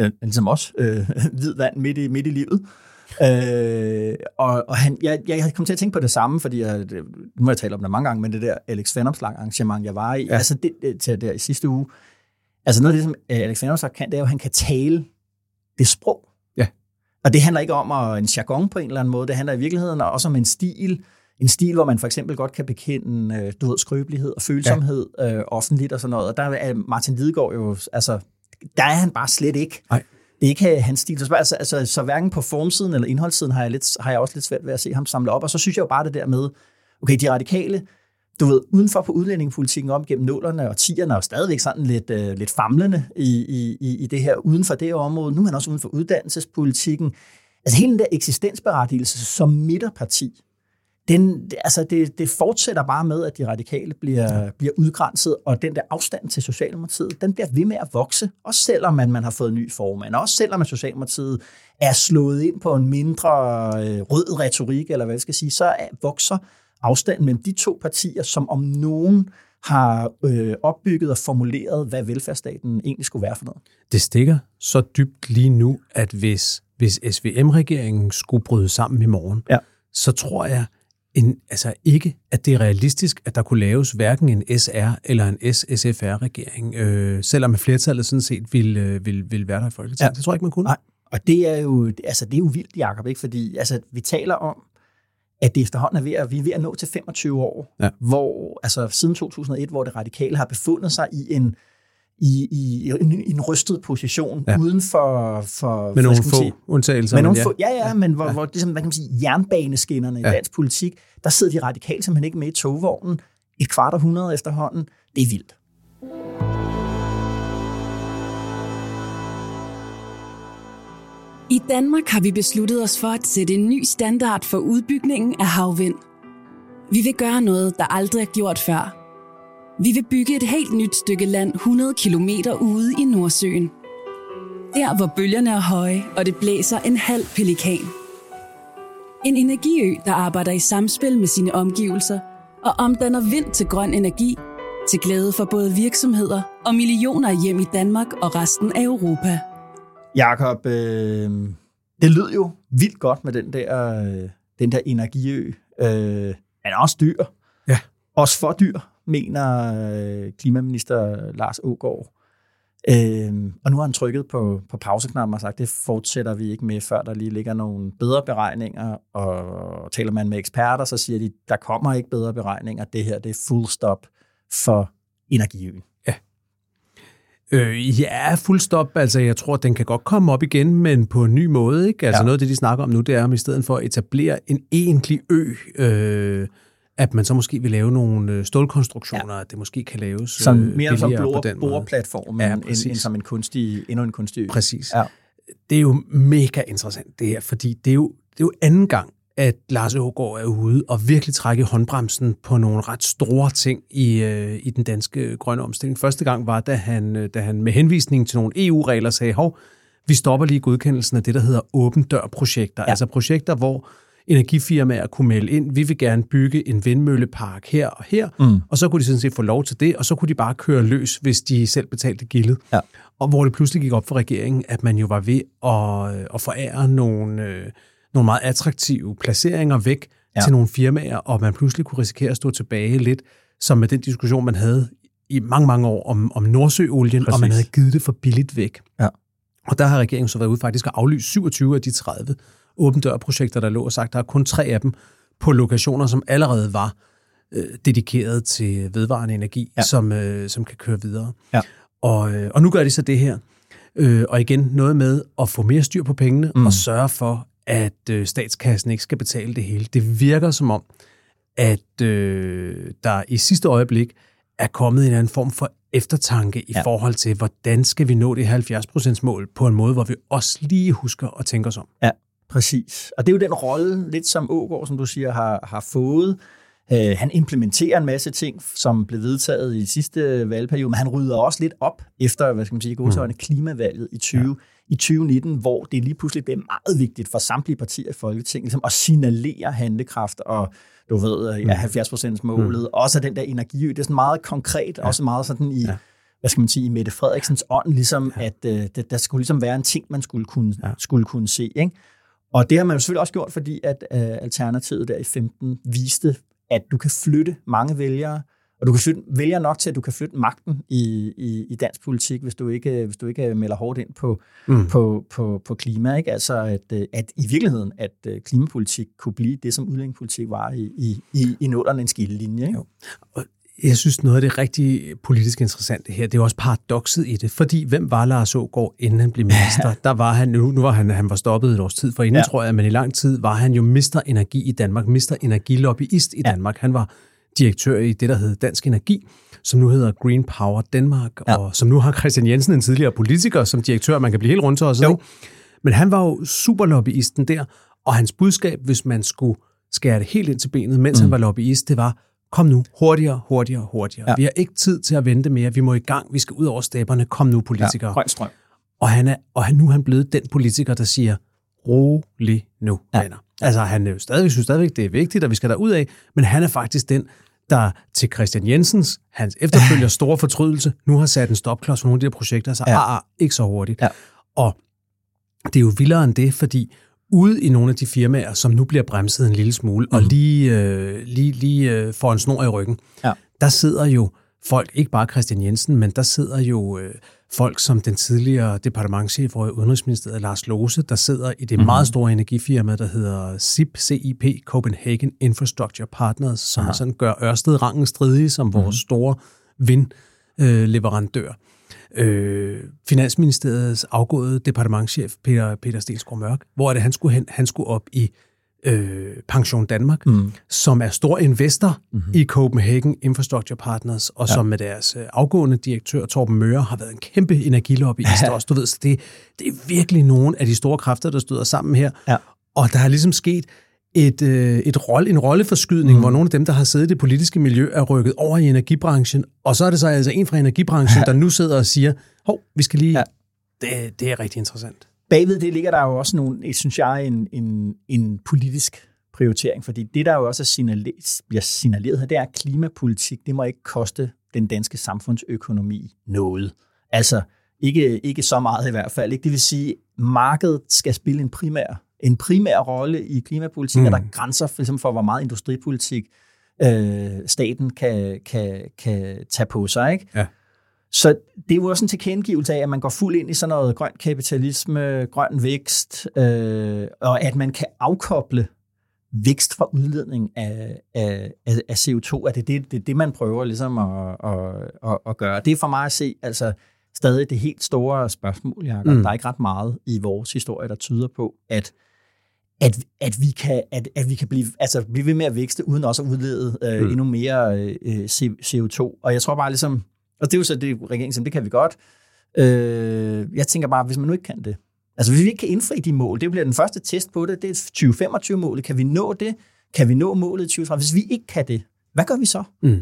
øh, ligesom os, øh, hvid vand midt i, midt i livet. Øh, og, og han, jeg, jeg kom til at tænke på det samme, fordi jeg, nu har jeg talt om det mange gange, men det der Alex Vanopslag arrangement, jeg var i, ja. altså det, det, til der i sidste uge, Altså noget af det, som øh, Alexander så kan, det er jo, at han kan tale det sprog. Ja. Og det handler ikke om at, en jargon på en eller anden måde, det handler i virkeligheden også om en stil, en stil, hvor man for eksempel godt kan bekende, øh, du ved, skrøbelighed og følsomhed ja. øh, offentligt og sådan noget. Og der er Martin Lidegaard jo, altså, der er han bare slet ikke. Nej. Det er ikke hans stil. Så, altså, altså, så hverken på formsiden eller indholdssiden har jeg, lidt, har jeg også lidt svært ved at se ham samle op. Og så synes jeg jo bare det der med, okay, de radikale, du ved, udenfor på udlændingepolitikken om gennem nullerne og tierne, og stadigvæk sådan lidt, øh, lidt famlende i, i, i det her, uden for det område. Nu er man også uden for uddannelsespolitikken. Altså hele den der eksistensberettigelse som midterparti, den, altså det, det fortsætter bare med, at de radikale bliver, bliver udgrænset, og den der afstand til Socialdemokratiet, den bliver ved med at vokse, også selvom man, man har fået en ny formand, også selvom at Socialdemokratiet er slået ind på en mindre øh, rød retorik, eller hvad jeg skal sige, så er, vokser afstanden mellem de to partier, som om nogen har øh, opbygget og formuleret, hvad velfærdsstaten egentlig skulle være for noget. Det stikker så dybt lige nu, at hvis, hvis SVM-regeringen skulle bryde sammen i morgen, ja. så tror jeg en, altså ikke, at det er realistisk, at der kunne laves hverken en SR eller en SSFR-regering, øh, selvom flertallet sådan set ville, øh, ville, ville være der i Folketinget. Ja. Det tror jeg ikke, man kunne. Nej, og det er jo, altså, det er jo vildt, Jacob, ikke? fordi altså, vi taler om, at det efterhånden er ved at, vi er ved at nå til 25 år, ja. hvor, altså siden 2001, hvor det radikale har befundet sig i en, i, i, i, en, i en rystet position ja. uden for... for med nogle få sige, undtagelser. Med nogle ja. Få, ja, ja, men hvor, ja. hvor ligesom, hvad kan man sige, jernbaneskinnerne ja. i dansk politik, der sidder de radikale simpelthen ikke med i togvognen et kvart århundrede efterhånden. Det er vildt. I Danmark har vi besluttet os for at sætte en ny standard for udbygningen af havvind. Vi vil gøre noget, der aldrig er gjort før. Vi vil bygge et helt nyt stykke land 100 km ude i Nordsøen. Der, hvor bølgerne er høje, og det blæser en halv pelikan. En energiø, der arbejder i samspil med sine omgivelser og omdanner vind til grøn energi, til glæde for både virksomheder og millioner hjem i Danmark og resten af Europa. Jakob, øh, det lød jo vildt godt med den der, øh, den der energiø. Øh, men er også dyr. Ja. Også for dyr, mener øh, klimaminister Lars Ågaard. Øh, og nu har han trykket på, på pauseknappen og sagt, det fortsætter vi ikke med, før der lige ligger nogle bedre beregninger. Og taler man med eksperter, så siger de, der kommer ikke bedre beregninger. Det her det er full stop for energiøen. Ja. Øh, ja, fuld stop. Altså, jeg tror, den kan godt komme op igen, men på en ny måde. Ikke? Altså, ja. noget af det, de snakker om nu, det er, om i stedet for at etablere en egentlig ø, øh, at man så måske vil lave nogle øh, stålkonstruktioner, ja. at det måske kan laves som, øh, mere som blå, boreplatform, ja, end, end, som en kunstig, endnu en kunstig ø. Præcis. Ja. Det er jo mega interessant, det her, fordi det er jo, det er jo anden gang, at Lars Ågaard er ude og virkelig trække håndbremsen på nogle ret store ting i, øh, i den danske grønne omstilling. Første gang var, da han, øh, da han med henvisning til nogle EU-regler sagde, hov, vi stopper lige godkendelsen af det, der hedder åben dør-projekter. Ja. Altså projekter, hvor energifirmaer kunne melde ind, vi vil gerne bygge en vindmøllepark her og her, mm. og så kunne de sådan set få lov til det, og så kunne de bare køre løs, hvis de selv betalte gildet. Ja. Og hvor det pludselig gik op for regeringen, at man jo var ved at, øh, at forære nogle... Øh, nogle meget attraktive placeringer væk ja. til nogle firmaer, og man pludselig kunne risikere at stå tilbage lidt, som med den diskussion, man havde i mange, mange år om, om Nordsøolien, Præcis. og man havde givet det for billigt væk. Ja. Og der har regeringen så været ude faktisk at aflyse 27 af de 30 åben dør-projekter, der lå og sagt, der er kun tre af dem på lokationer, som allerede var øh, dedikeret til vedvarende energi, ja. som, øh, som kan køre videre. Ja. Og, øh, og nu gør de så det her. Øh, og igen noget med at få mere styr på pengene mm. og sørge for, at øh, statskassen ikke skal betale det hele. Det virker som om, at øh, der i sidste øjeblik er kommet en anden form for eftertanke i ja. forhold til, hvordan skal vi nå det 70% mål på en måde, hvor vi også lige husker at tænke os om. Ja, præcis. Og det er jo den rolle, lidt som Ågaard, som du siger, har, har fået. Uh, han implementerer en masse ting, som blev vedtaget i sidste valgperiode, men han rydder også lidt op efter, hvad skal man sige, godsøjne mm. klimavalget i 20. Ja i 2019, hvor det lige pludselig blev meget vigtigt for samtlige partier i Folketinget ligesom at signalere handlekraft og du ved, ja, 70 mm. målet, mm. også den der energi, det er sådan meget konkret, ja. også meget sådan i, ja. hvad skal man sige, i Mette Frederiksens ånd, ligesom ja. at uh, det, der skulle ligesom være en ting, man skulle kunne, ja. skulle kunne se, ikke? Og det har man jo selvfølgelig også gjort, fordi at uh, Alternativet der i 15 viste, at du kan flytte mange vælgere og du kan flytte, vælge nok til, at du kan flytte magten i, i, i dansk politik, hvis du ikke, hvis du ikke melder hårdt ind på, mm. på, på, på klima. Ikke? Altså, at, at i virkeligheden, at øh, klimapolitik kunne blive det, som udlændingepolitik var i, i, i, i nullerne en skillelinje. Ikke? Jo. Og jeg synes, noget af det rigtig politisk interessante her, det er også paradokset i det. Fordi hvem var Lars Ågaard, inden han blev minister? Der var han, nu, nu var han, han var stoppet et års tid, for inden ja. tror jeg, men i lang tid var han jo mister energi i Danmark, mister energilobbyist i ja. Danmark. Han var direktør i det, der hedder Dansk Energi, som nu hedder Green Power Danmark, ja. og som nu har Christian Jensen, en tidligere politiker, som direktør. Man kan blive helt rundt til os. Men han var jo superlobbyisten der, og hans budskab, hvis man skulle skære det helt ind til benet, mens mm. han var lobbyist, det var, kom nu, hurtigere, hurtigere, hurtigere. Ja. Vi har ikke tid til at vente mere, vi må i gang, vi skal ud over stepperne, kom nu, politikere. Ja, strøm. Og, han er, og han, nu er han blevet den politiker, der siger, rolig nu, ja. venner. Altså, han er jo stadig, synes stadigvæk, det er vigtigt, og vi skal der ud af, men han er faktisk den, der til Christian Jensens, hans efterfølger store fortrydelse, nu har sat en stopklods for nogle af de her projekter, så ja. ah, ah, ikke så hurtigt. Ja. Og det er jo vildere end det, fordi ude i nogle af de firmaer, som nu bliver bremset en lille smule, mm. og lige, øh, lige, lige øh, får en snor i ryggen, ja. der sidder jo folk, ikke bare Christian Jensen, men der sidder jo øh, folk som den tidligere departementchef for Udenrigsministeriet, Lars Lose, der sidder i det mm-hmm. meget store energifirma, der hedder CIP, CIP, Copenhagen Infrastructure Partners, som Aha. sådan gør Ørsted rangen stridig som mm-hmm. vores store vindleverandør. Øh, Finansministeriets afgåede departementchef, Peter, Peter Stensgaard Mørk, hvor er det, han skulle hen? Han skulle op i øh, Pension Danmark, mm. som er stor investor mm-hmm. i Copenhagen Infrastructure Partners, og ja. som med deres øh, afgående direktør, Torben Møre, har været en kæmpe energilobby ja. også. Du ved, så det, det er virkelig nogle af de store kræfter, der støder sammen her. Ja. Og der har ligesom sket et, øh, et rolle, en rolleforskydning, mm. hvor nogle af dem, der har siddet i det politiske miljø, er rykket over i energibranchen, og så er det så altså en fra energibranchen, ja. der nu sidder og siger, hov, vi skal lige... Ja. Det, det er rigtig interessant. Bagved det ligger der jo også nogle, synes jeg, en, en, en politisk prioritering, fordi det, der jo også er signaleret, bliver signaleret her, det er, at klimapolitik, det må ikke koste den danske samfundsøkonomi noget. Altså, ikke, ikke så meget i hvert fald. Ikke? Det vil sige, markedet skal spille en primær, en primær rolle i klimapolitik, mm. og der er grænser for, ligesom for, hvor meget industripolitik øh, staten kan, kan, kan tage på sig. Ikke? Ja. Så det er jo også en tilkendegivelse af, at man går fuld ind i sådan noget grøn kapitalisme, grøn vækst, øh, og at man kan afkoble vækst fra udledning af, af, af CO2, at det er det, det, det, man prøver ligesom at, at, at, at gøre. Det er for mig at se altså stadig det helt store spørgsmål, Jacob. Mm. Der er ikke ret meget i vores historie, der tyder på, at at, at, vi kan, at, at vi kan blive, altså, blive ved med at vækste, uden også at udlede øh, mm. endnu mere øh, CO2. Og jeg tror bare ligesom, og det er jo så det, regeringen siger, det kan vi godt. Øh, jeg tænker bare, hvis man nu ikke kan det, Altså hvis vi ikke kan indfri de mål, det bliver den første test på det, det er 2025-målet. Kan vi nå det? Kan vi nå målet i 2030? Hvis vi ikke kan det, hvad gør vi så? Mm.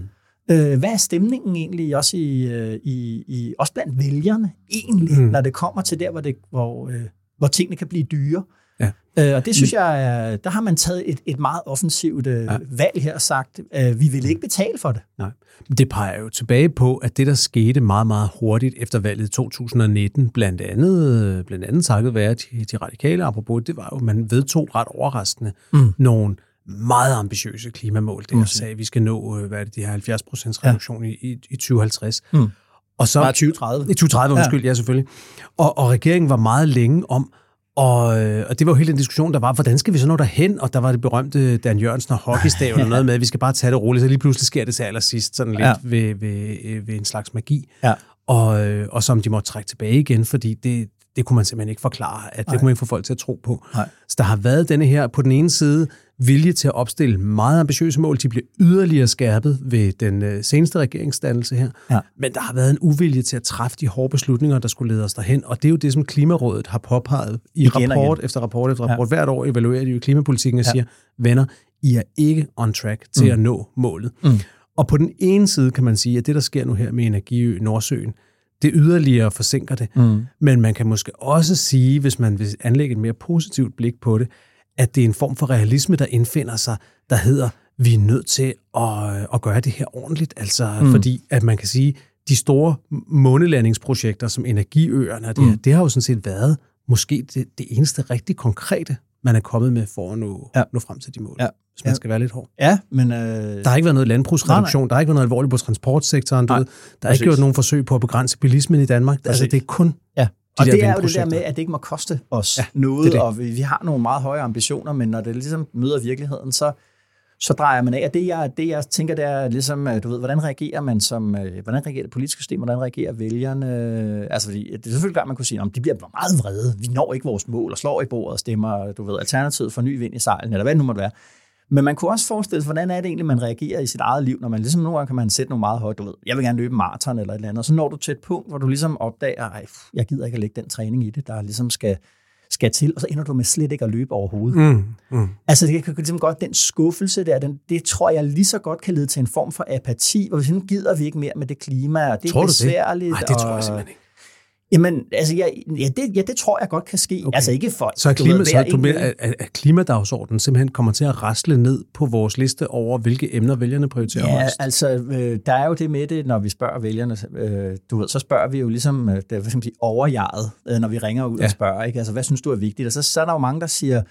Øh, hvad er stemningen egentlig også, i, øh, i, i, også blandt vælgerne egentlig, mm. når det kommer til der, hvor, det, hvor, øh, hvor tingene kan blive dyre? Ja. Øh, og det synes jeg, er, der har man taget et, et meget offensivt øh, ja. valg her og sagt, øh, vi vil ikke betale for det. Nej. Det peger jo tilbage på, at det, der skete meget, meget hurtigt efter valget 2019, blandt andet, blandt andet takket være de, de radikale, apropos, det var jo, man vedtog ret overraskende mm. nogle meget ambitiøse klimamål. Det mm. sagde, at vi skal nå, øh, hvad er det, de her 70 procents reduktion ja. i, i 2050. Mm. Og så, Bare 2030. I 2030, undskyld, ja, ja selvfølgelig. Og, og regeringen var meget længe om og, øh, og det var jo hele den diskussion, der var, hvordan skal vi så nå derhen? Og der var det berømte Dan Jørgensen og hockeystaven og noget med, at vi skal bare tage det roligt, så lige pludselig sker det til allersidst, sådan lidt ja. ved, ved, øh, ved en slags magi. Ja. Og, øh, og som de måtte trække tilbage igen, fordi det, det kunne man simpelthen ikke forklare, at det kunne man ikke få folk til at tro på. Nej. Så der har været denne her, på den ene side, vilje til at opstille meget ambitiøse mål. De blev yderligere skærpet ved den øh, seneste regeringsdannelse her. Ja. Men der har været en uvilje til at træffe de hårde beslutninger, der skulle lede os derhen. Og det er jo det, som Klimarådet har påpeget i igen rapport efter rapport efter rapport. Ja. Hvert år evaluerer de jo klimapolitikken og ja. siger, venner, I er ikke on track til mm. at nå målet. Mm. Og på den ene side kan man sige, at det, der sker nu her med Energiø Nordsøen, det yderligere forsinker det. Mm. Men man kan måske også sige, hvis man vil anlægge et mere positivt blik på det, at det er en form for realisme, der indfinder sig, der hedder, vi er nødt til at, at gøre det her ordentligt. Altså, mm. fordi at man kan sige, de store månelandingsprojekter som energiøerne, det, mm. det har jo sådan set været måske det, det eneste rigtig konkrete, man er kommet med for at nå, ja. nå frem til de mål. Ja hvis man ja. skal være lidt hård. Ja, men... Øh... Der har ikke været noget landbrugsreduktion, der har ikke været noget alvorligt på transportsektoren, nej, du ved. der er ikke gjort nogen forsøg på at begrænse bilismen i Danmark. Præcis. Altså, det er kun ja. og de det er jo det der med, at det ikke må koste os ja, noget, det det. og vi, vi har nogle meget høje ambitioner, men når det ligesom møder virkeligheden, så, så drejer man af. Og det jeg, det, jeg tænker, det er ligesom, øh, du ved, hvordan reagerer man som, øh, hvordan reagerer det politiske system, hvordan reagerer vælgerne? Altså, fordi det er selvfølgelig klart, man kunne sige, at de bliver meget vrede, vi når ikke vores mål, og slår i bordet og stemmer, du ved, alternativet for ny vind i sejlen, eller hvad det nu måtte være. Men man kunne også forestille sig, hvordan er det egentlig, man reagerer i sit eget liv, når man ligesom nogle gange kan man sætte nogle meget højt, du ved, jeg vil gerne løbe maraton eller et eller andet, og så når du til et punkt, hvor du ligesom opdager, ej, jeg gider ikke at lægge den træning i det, der ligesom skal, skal til, og så ender du med slet ikke at løbe overhovedet. Mm, mm. Altså det kan ligesom godt, den skuffelse der, den, det tror jeg lige så godt kan lede til en form for apati, hvor vi sådan gider vi ikke mere med det klima, og det er besværligt. Nej, det tror jeg simpelthen ikke. Jamen, altså, ja, ja, det, ja, det tror jeg godt kan ske. Okay. Altså ikke for... Så, klima, ved, så du mener, at, at klimadagsordenen simpelthen kommer til at rasle ned på vores liste over, hvilke emner vælgerne prioriterer Ja, højst? altså, øh, der er jo det med det, når vi spørger vælgerne. Øh, du ved, så spørger vi jo ligesom, øh, det er, sige, overjaget, øh, når vi ringer ud ja. og spørger. Ikke? Altså, hvad synes du er vigtigt? Og så, så er der jo mange, der siger,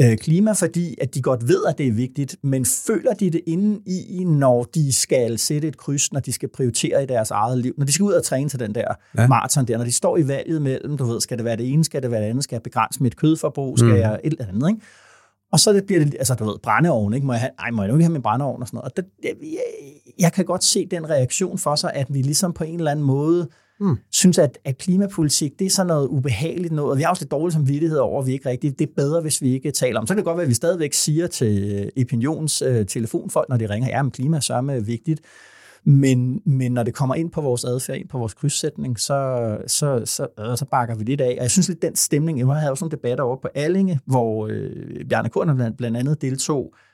øh, klima, fordi at de godt ved, at det er vigtigt, men føler de det inde i, når de skal sætte et kryds, når de skal prioritere i deres eget liv, når de skal ud og træne til den der ja. maraton der, når de står i valget mellem, du ved, skal det være det ene, skal det være det andet, skal jeg begrænse mit kødforbrug, skal mm. jeg et eller andet, ikke? Og så det bliver det, altså du ved, brændeovn, ikke? Må jeg have, ej, må jeg nu ikke have min brændeovn og sådan noget? Og det, det, jeg, jeg kan godt se den reaktion for sig, at vi ligesom på en eller anden måde mm. synes, at, at klimapolitik, det er sådan noget ubehageligt noget, og vi har også lidt dårlig samvittighed over, at vi ikke rigtigt, det er bedre, hvis vi ikke taler om. Så kan det godt være, at vi stadigvæk siger til øh, Opinions øh, telefonfolk, når de ringer, ja, men klima er sørme vigtigt. Men, men når det kommer ind på vores adfærd, ind på vores krydssætning, så, så, så, øh, så bakker vi lidt af. Og jeg synes lidt, den stemning, jeg havde også nogle debatter over på Allinge, hvor øh, Bjarne Korn blandt, blandt andet deltog, Øh,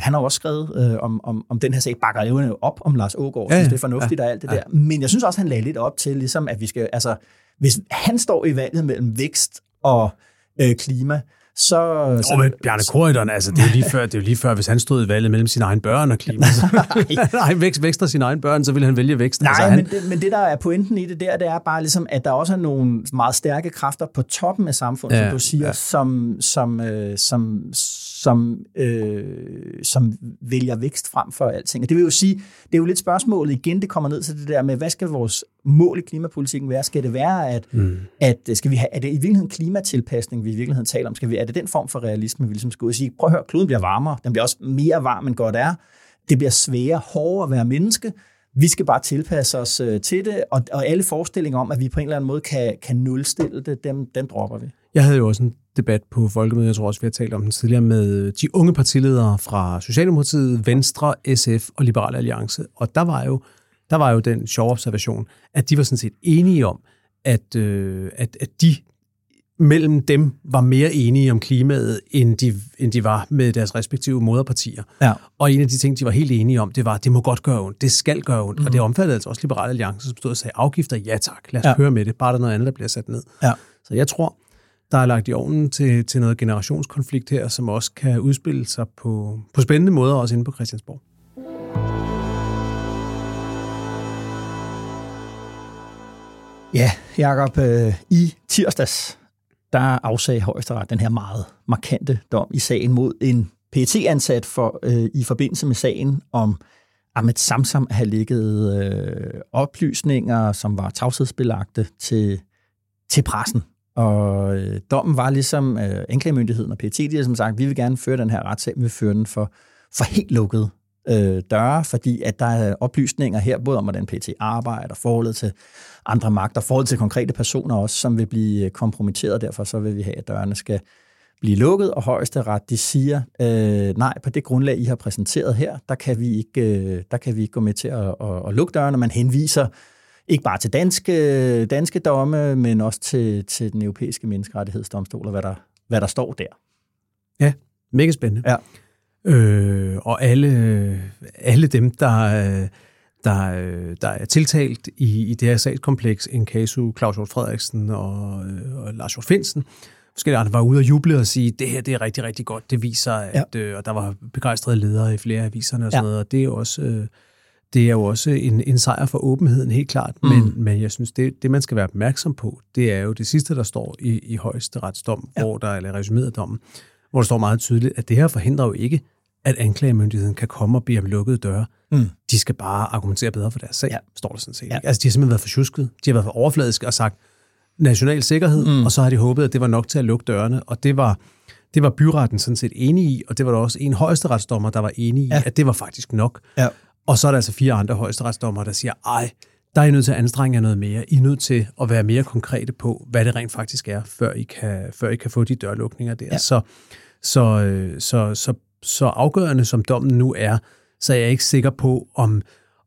han har også skrevet øh, om, om, om den her sag, bakker jo op om Lars Ågaard, ja, synes det er fornuftigt ja, og alt det ja. der. Men jeg synes også, han lagde lidt op til, ligesom, at vi skal, altså, hvis han står i valget mellem vækst og øh, klima, så... så oh, men Bjarne Korydon, altså, det er, jo lige før, det er jo lige før, hvis han stod i valget mellem sine egne børn og klima. Så, nej, vækst, vækster sine egne børn, så ville han vælge vækst. Nej, altså, han... men, det, men det, der er pointen i det der, det er bare ligesom, at der også er nogle meget stærke kræfter på toppen af samfundet, ja, som du siger, ja. som, som, øh, som, som, øh, som vælger vækst frem for alting. Og det vil jo sige, det er jo lidt spørgsmålet igen, det kommer ned til det der med, hvad skal vores mål i klimapolitikken være? Skal det være, at, mm. at skal vi have, er det i virkeligheden klimatilpasning, vi i virkeligheden taler om? Skal vi, er det den form for realisme, vi ligesom skal ud og sige, prøv at høre, kloden bliver varmere, den bliver også mere varm, end godt er. Det bliver sværere, hårdere at være menneske. Vi skal bare tilpasse os øh, til det, og, og alle forestillinger om, at vi på en eller anden måde kan, kan nulstille det, dem, dem dropper vi. Jeg havde jo også en debat på Folkemødet, jeg tror også, vi har talt om den tidligere, med de unge partiledere fra Socialdemokratiet, Venstre, SF og Liberale Alliance. Og der var jo, der var jo den sjove observation, at de var sådan set enige om, at, øh, at, at de mellem dem var mere enige om klimaet, end de, end de var med deres respektive moderpartier. Ja. Og en af de ting, de var helt enige om, det var, at det må godt gøre ondt, det skal gøre ondt. Mm. Og det mhm. omfattede altså også Liberale Alliance, som stod og sagde, afgifter, ja tak, lad os ja. køre med det, bare der er noget andet, der bliver sat ned. Ja. Så jeg tror, der er lagt i ovnen til, til noget generationskonflikt her, som også kan udspille sig på, på spændende måder, også inde på Christiansborg. Ja, Jacob, øh, i tirsdags, der afsagde højesteret den her meget markante dom i sagen mod en pt ansat for, øh, i forbindelse med sagen om Ahmed Samsam have ligget øh, oplysninger, som var tavshedsbelagte til, til pressen. Og øh, dommen var ligesom øh, anklagemyndigheden og PET, de har som sagt, vi vil gerne føre den her retssag, vi vil føre den for, for helt lukket øh, døre, fordi at der er oplysninger her, både om, hvordan PT arbejder, forholdet til andre magter, forholdet til konkrete personer også, som vil blive øh, kompromitteret, derfor så vil vi have, at dørene skal blive lukket, og højesteret, de siger, øh, nej, på det grundlag, I har præsenteret her, der kan vi ikke, øh, der kan vi ikke gå med til at, at, at lukke dørene. Man henviser ikke bare til danske, danske domme, men også til, til den europæiske menneskerettighedsdomstol, og hvad der, hvad der står der. Ja, mega spændende. Ja. Øh, og alle, alle dem, der, der, der er tiltalt i, i det her sagskompleks, en casu Claus Hjort Frederiksen og, og Lars Hjort Finsen, forskellige andre var ude og juble og sige, det her det er rigtig, rigtig godt. Det viser, at ja. øh, og der var begejstrede ledere i flere af aviserne og sådan ja. noget, og det er jo også... Øh, det er jo også en, en sejr for åbenheden, helt klart. Mm. Men, men jeg synes, det, det, man skal være opmærksom på, det er jo det sidste, der står i, i højeste retsdom, ja. hvor der, eller resumeret dommen, hvor der står meget tydeligt, at det her forhindrer jo ikke, at anklagemyndigheden kan komme og bede om lukkede døre. Mm. De skal bare argumentere bedre for deres sag, ja. står der sådan set. Ja. Altså, de har simpelthen været for tjusket. De har været for overfladiske og sagt national sikkerhed, mm. og så har de håbet, at det var nok til at lukke dørene, og det var, det var byretten sådan set enig i, og det var der også en højesteretsdommer, der var enig i, ja. at det var faktisk nok. Ja. Og så er der altså fire andre højesteretsdommer, der siger, ej, der er I nødt til at anstrenge jer noget mere. I er nødt til at være mere konkrete på, hvad det rent faktisk er, før I kan, før I kan få de dørlukninger der. Ja. Så, så, øh, så, så, så afgørende som dommen nu er, så er jeg ikke sikker på, om,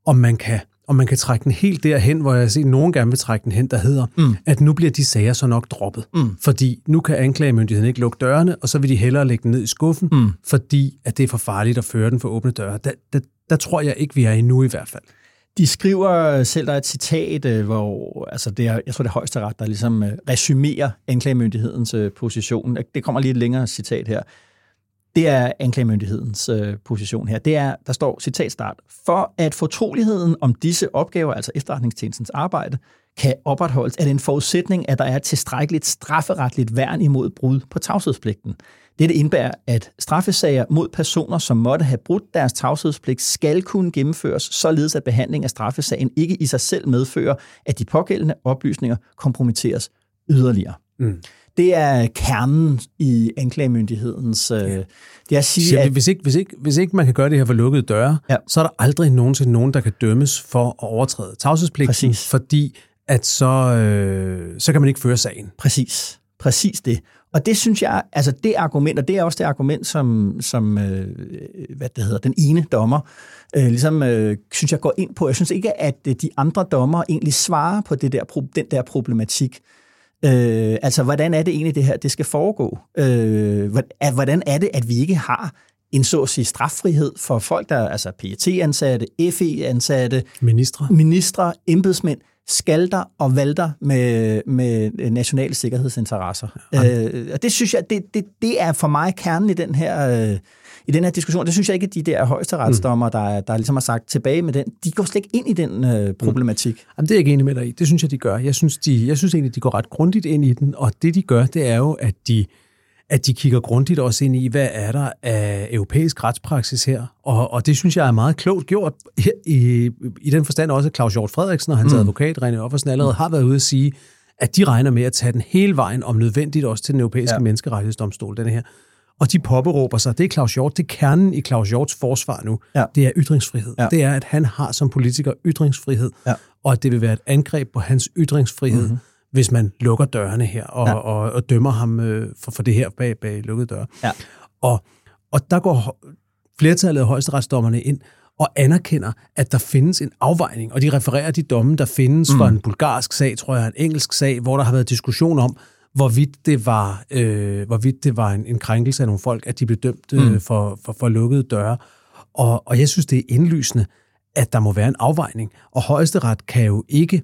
om man kan om man kan trække den helt derhen, hvor jeg ser, at nogen gerne vil trække den hen, der hedder, mm. at nu bliver de sager så nok droppet. Mm. Fordi nu kan anklagemyndigheden ikke lukke dørene, og så vil de hellere lægge den ned i skuffen, mm. fordi at det er for farligt at føre den for åbne døre. Der, der, der tror jeg ikke, vi er endnu i hvert fald. De skriver selv, der er et citat, øh, hvor altså det er, jeg tror, det er højesteret, der ligesom øh, resumerer anklagemyndighedens øh, position. Det kommer lige et længere citat her. Det er anklagemyndighedens position her. Det er, der står citatstart. For at fortroligheden om disse opgaver, altså efterretningstjenestens arbejde, kan opretholdes, er det en forudsætning, at der er et tilstrækkeligt strafferetligt værn imod brud på tavshedspligten. Dette indebærer, at straffesager mod personer, som måtte have brudt deres tavshedspligt, skal kunne gennemføres, således at behandling af straffesagen ikke i sig selv medfører, at de pågældende oplysninger kompromitteres yderligere. Mm. Det er kernen i anklagemyndighedens... Øh, det er at sige, at, hvis, ikke, hvis, ikke, hvis ikke man kan gøre det her for lukkede døre, ja. så er der aldrig nogensinde nogen, der kan dømmes for at overtræde tavshedspligten, fordi at så, øh, så kan man ikke føre sagen. Præcis. Præcis det. Og det synes jeg, altså det argument, og det er også det argument, som, som øh, hvad det hedder, den ene dommer, øh, ligesom, øh, synes jeg går ind på. Jeg synes ikke, at de andre dommer egentlig svarer på det der, den der problematik. Øh, altså, hvordan er det egentlig, det her det skal foregå? Øh, hvordan er det, at vi ikke har en så at sige straffrihed for folk, der er altså PET-ansatte, FE-ansatte, ministre, ministre embedsmænd, skalter og valter med, med nationale sikkerhedsinteresser. Ja. Øh, og det synes jeg, det, det, det er for mig kernen i den her... Øh, i den her diskussion, det synes jeg ikke, at de der højesteretsdommer, mm. der, der ligesom har sagt tilbage med den, de går slet ikke ind i den øh, problematik. Mm. Jamen, det er jeg ikke enig med dig i. Det synes jeg, de gør. Jeg synes, de, jeg synes egentlig, de går ret grundigt ind i den, og det, de gør, det er jo, at de, at de kigger grundigt også ind i, hvad er der af europæisk retspraksis her. Og, og det synes jeg er meget klogt gjort, i, i den forstand også, at Claus Hjort Frederiksen og hans mm. advokat, René Offersen, allerede har været ude at sige, at de regner med at tage den hele vejen, om nødvendigt også til den europæiske ja. menneskerettighedsdomstol, den her. Og de påberåber sig, det er Claus Hjort, det er kernen i Claus Hjorts forsvar nu, ja. det er ytringsfrihed. Ja. Det er, at han har som politiker ytringsfrihed, ja. og at det vil være et angreb på hans ytringsfrihed, mm-hmm hvis man lukker dørene her og, ja. og, og dømmer ham øh, for, for det her bag, bag lukkede døre. Ja. Og, og der går flertallet af højesteretsdommerne ind og anerkender, at der findes en afvejning, og de refererer de domme, der findes mm. for en bulgarsk sag, tror jeg, en engelsk sag, hvor der har været diskussion om, hvorvidt det var, øh, hvorvidt det var en, en krænkelse af nogle folk, at de blev dømt øh, mm. for, for, for lukkede døre. Og, og jeg synes, det er indlysende, at der må være en afvejning. Og højesteret kan jo ikke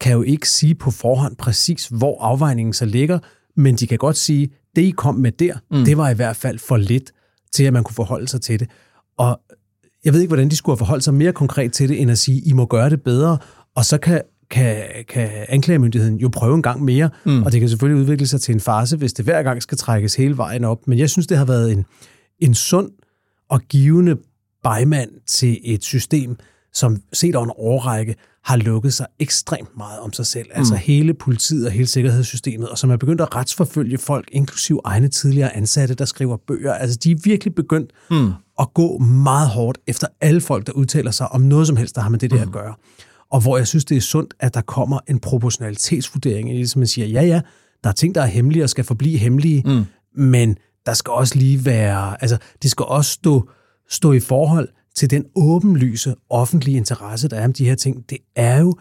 kan jo ikke sige på forhånd præcis, hvor afvejningen så ligger, men de kan godt sige, det I kom med der, mm. det var i hvert fald for lidt til, at man kunne forholde sig til det. Og jeg ved ikke, hvordan de skulle have forholdt sig mere konkret til det, end at sige, I må gøre det bedre, og så kan, kan, kan anklagemyndigheden jo prøve en gang mere, mm. og det kan selvfølgelig udvikle sig til en fase, hvis det hver gang skal trækkes hele vejen op. Men jeg synes, det har været en, en sund og givende bejmand til et system, som set over en årrække har lukket sig ekstremt meget om sig selv. Altså mm. hele politiet og hele sikkerhedssystemet, og som er begyndt at retsforfølge folk, inklusiv egne tidligere ansatte, der skriver bøger. Altså de er virkelig begyndt mm. at gå meget hårdt efter alle folk, der udtaler sig om noget som helst, der har med det der mm. at gøre. Og hvor jeg synes, det er sundt, at der kommer en proportionalitetsvurdering, i det, som man siger, ja ja, der er ting, der er hemmelige og skal forblive hemmelige, mm. men der skal også lige være, altså det skal også stå, stå i forhold til den åbenlyse offentlige interesse, der er om de her ting, det er jo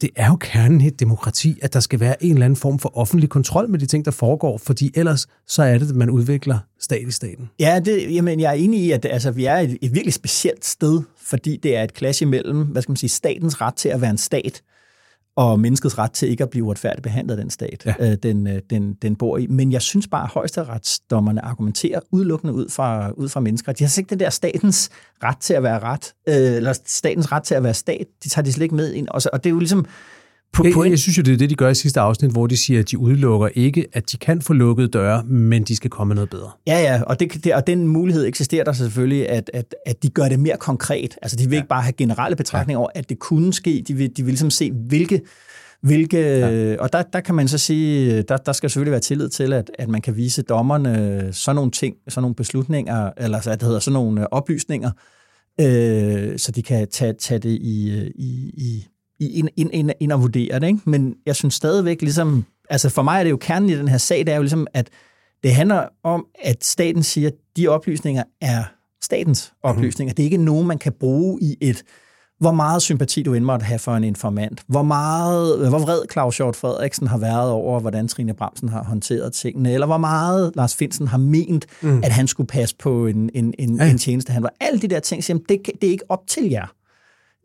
det er jo kernen i et demokrati, at der skal være en eller anden form for offentlig kontrol med de ting, der foregår, fordi ellers så er det, at man udvikler stat i staten. Ja, det, jamen, jeg er enig i, at altså, vi er et, et virkelig specielt sted, fordi det er et clash imellem, hvad skal man sige, statens ret til at være en stat, og menneskets ret til ikke at blive uretfærdigt behandlet af den stat, ja. øh, den, øh, den, den bor i. Men jeg synes bare, at højesteretsdommerne argumenterer udelukkende ud fra, ud fra mennesker. De har ikke den der statens ret til at være ret, øh, eller statens ret til at være stat, de tager de slet ikke med ind. Og, så, og det er jo ligesom på, jeg, jeg synes jo, det er det, de gør i sidste afsnit, hvor de siger, at de udelukker ikke, at de kan få lukket døre, men de skal komme noget bedre. Ja, ja, og, det, det, og den mulighed eksisterer der selvfølgelig, at, at, at de gør det mere konkret. Altså, de vil ja. ikke bare have generelle betragtninger ja. over, at det kunne ske. De vil, de vil ligesom se, hvilke hvilke, ja. Og der, der kan man så sige, der, der skal selvfølgelig være tillid til, at, at man kan vise dommerne sådan nogle ting, sådan nogle beslutninger, eller hvad det hedder, sådan nogle oplysninger, øh, så de kan tage, tage det i, i, i, ind, ind, ind, ind og vurdere det. Ikke? Men jeg synes stadigvæk, ligesom, altså for mig er det jo kernen i den her sag, det er jo ligesom, at det handler om, at staten siger, at de oplysninger er statens oplysninger. Mm. Det er ikke nogen, man kan bruge i et, hvor meget sympati du end måtte have for en informant. Hvor meget, hvor vred Claus Hjort Frederiksen har været over, hvordan Trine Bramsen har håndteret tingene, eller hvor meget Lars Finsen har ment, mm. at han skulle passe på en, en, en, ja. en tjeneste. Han var alle de der ting, siger, det, det er ikke op til jer.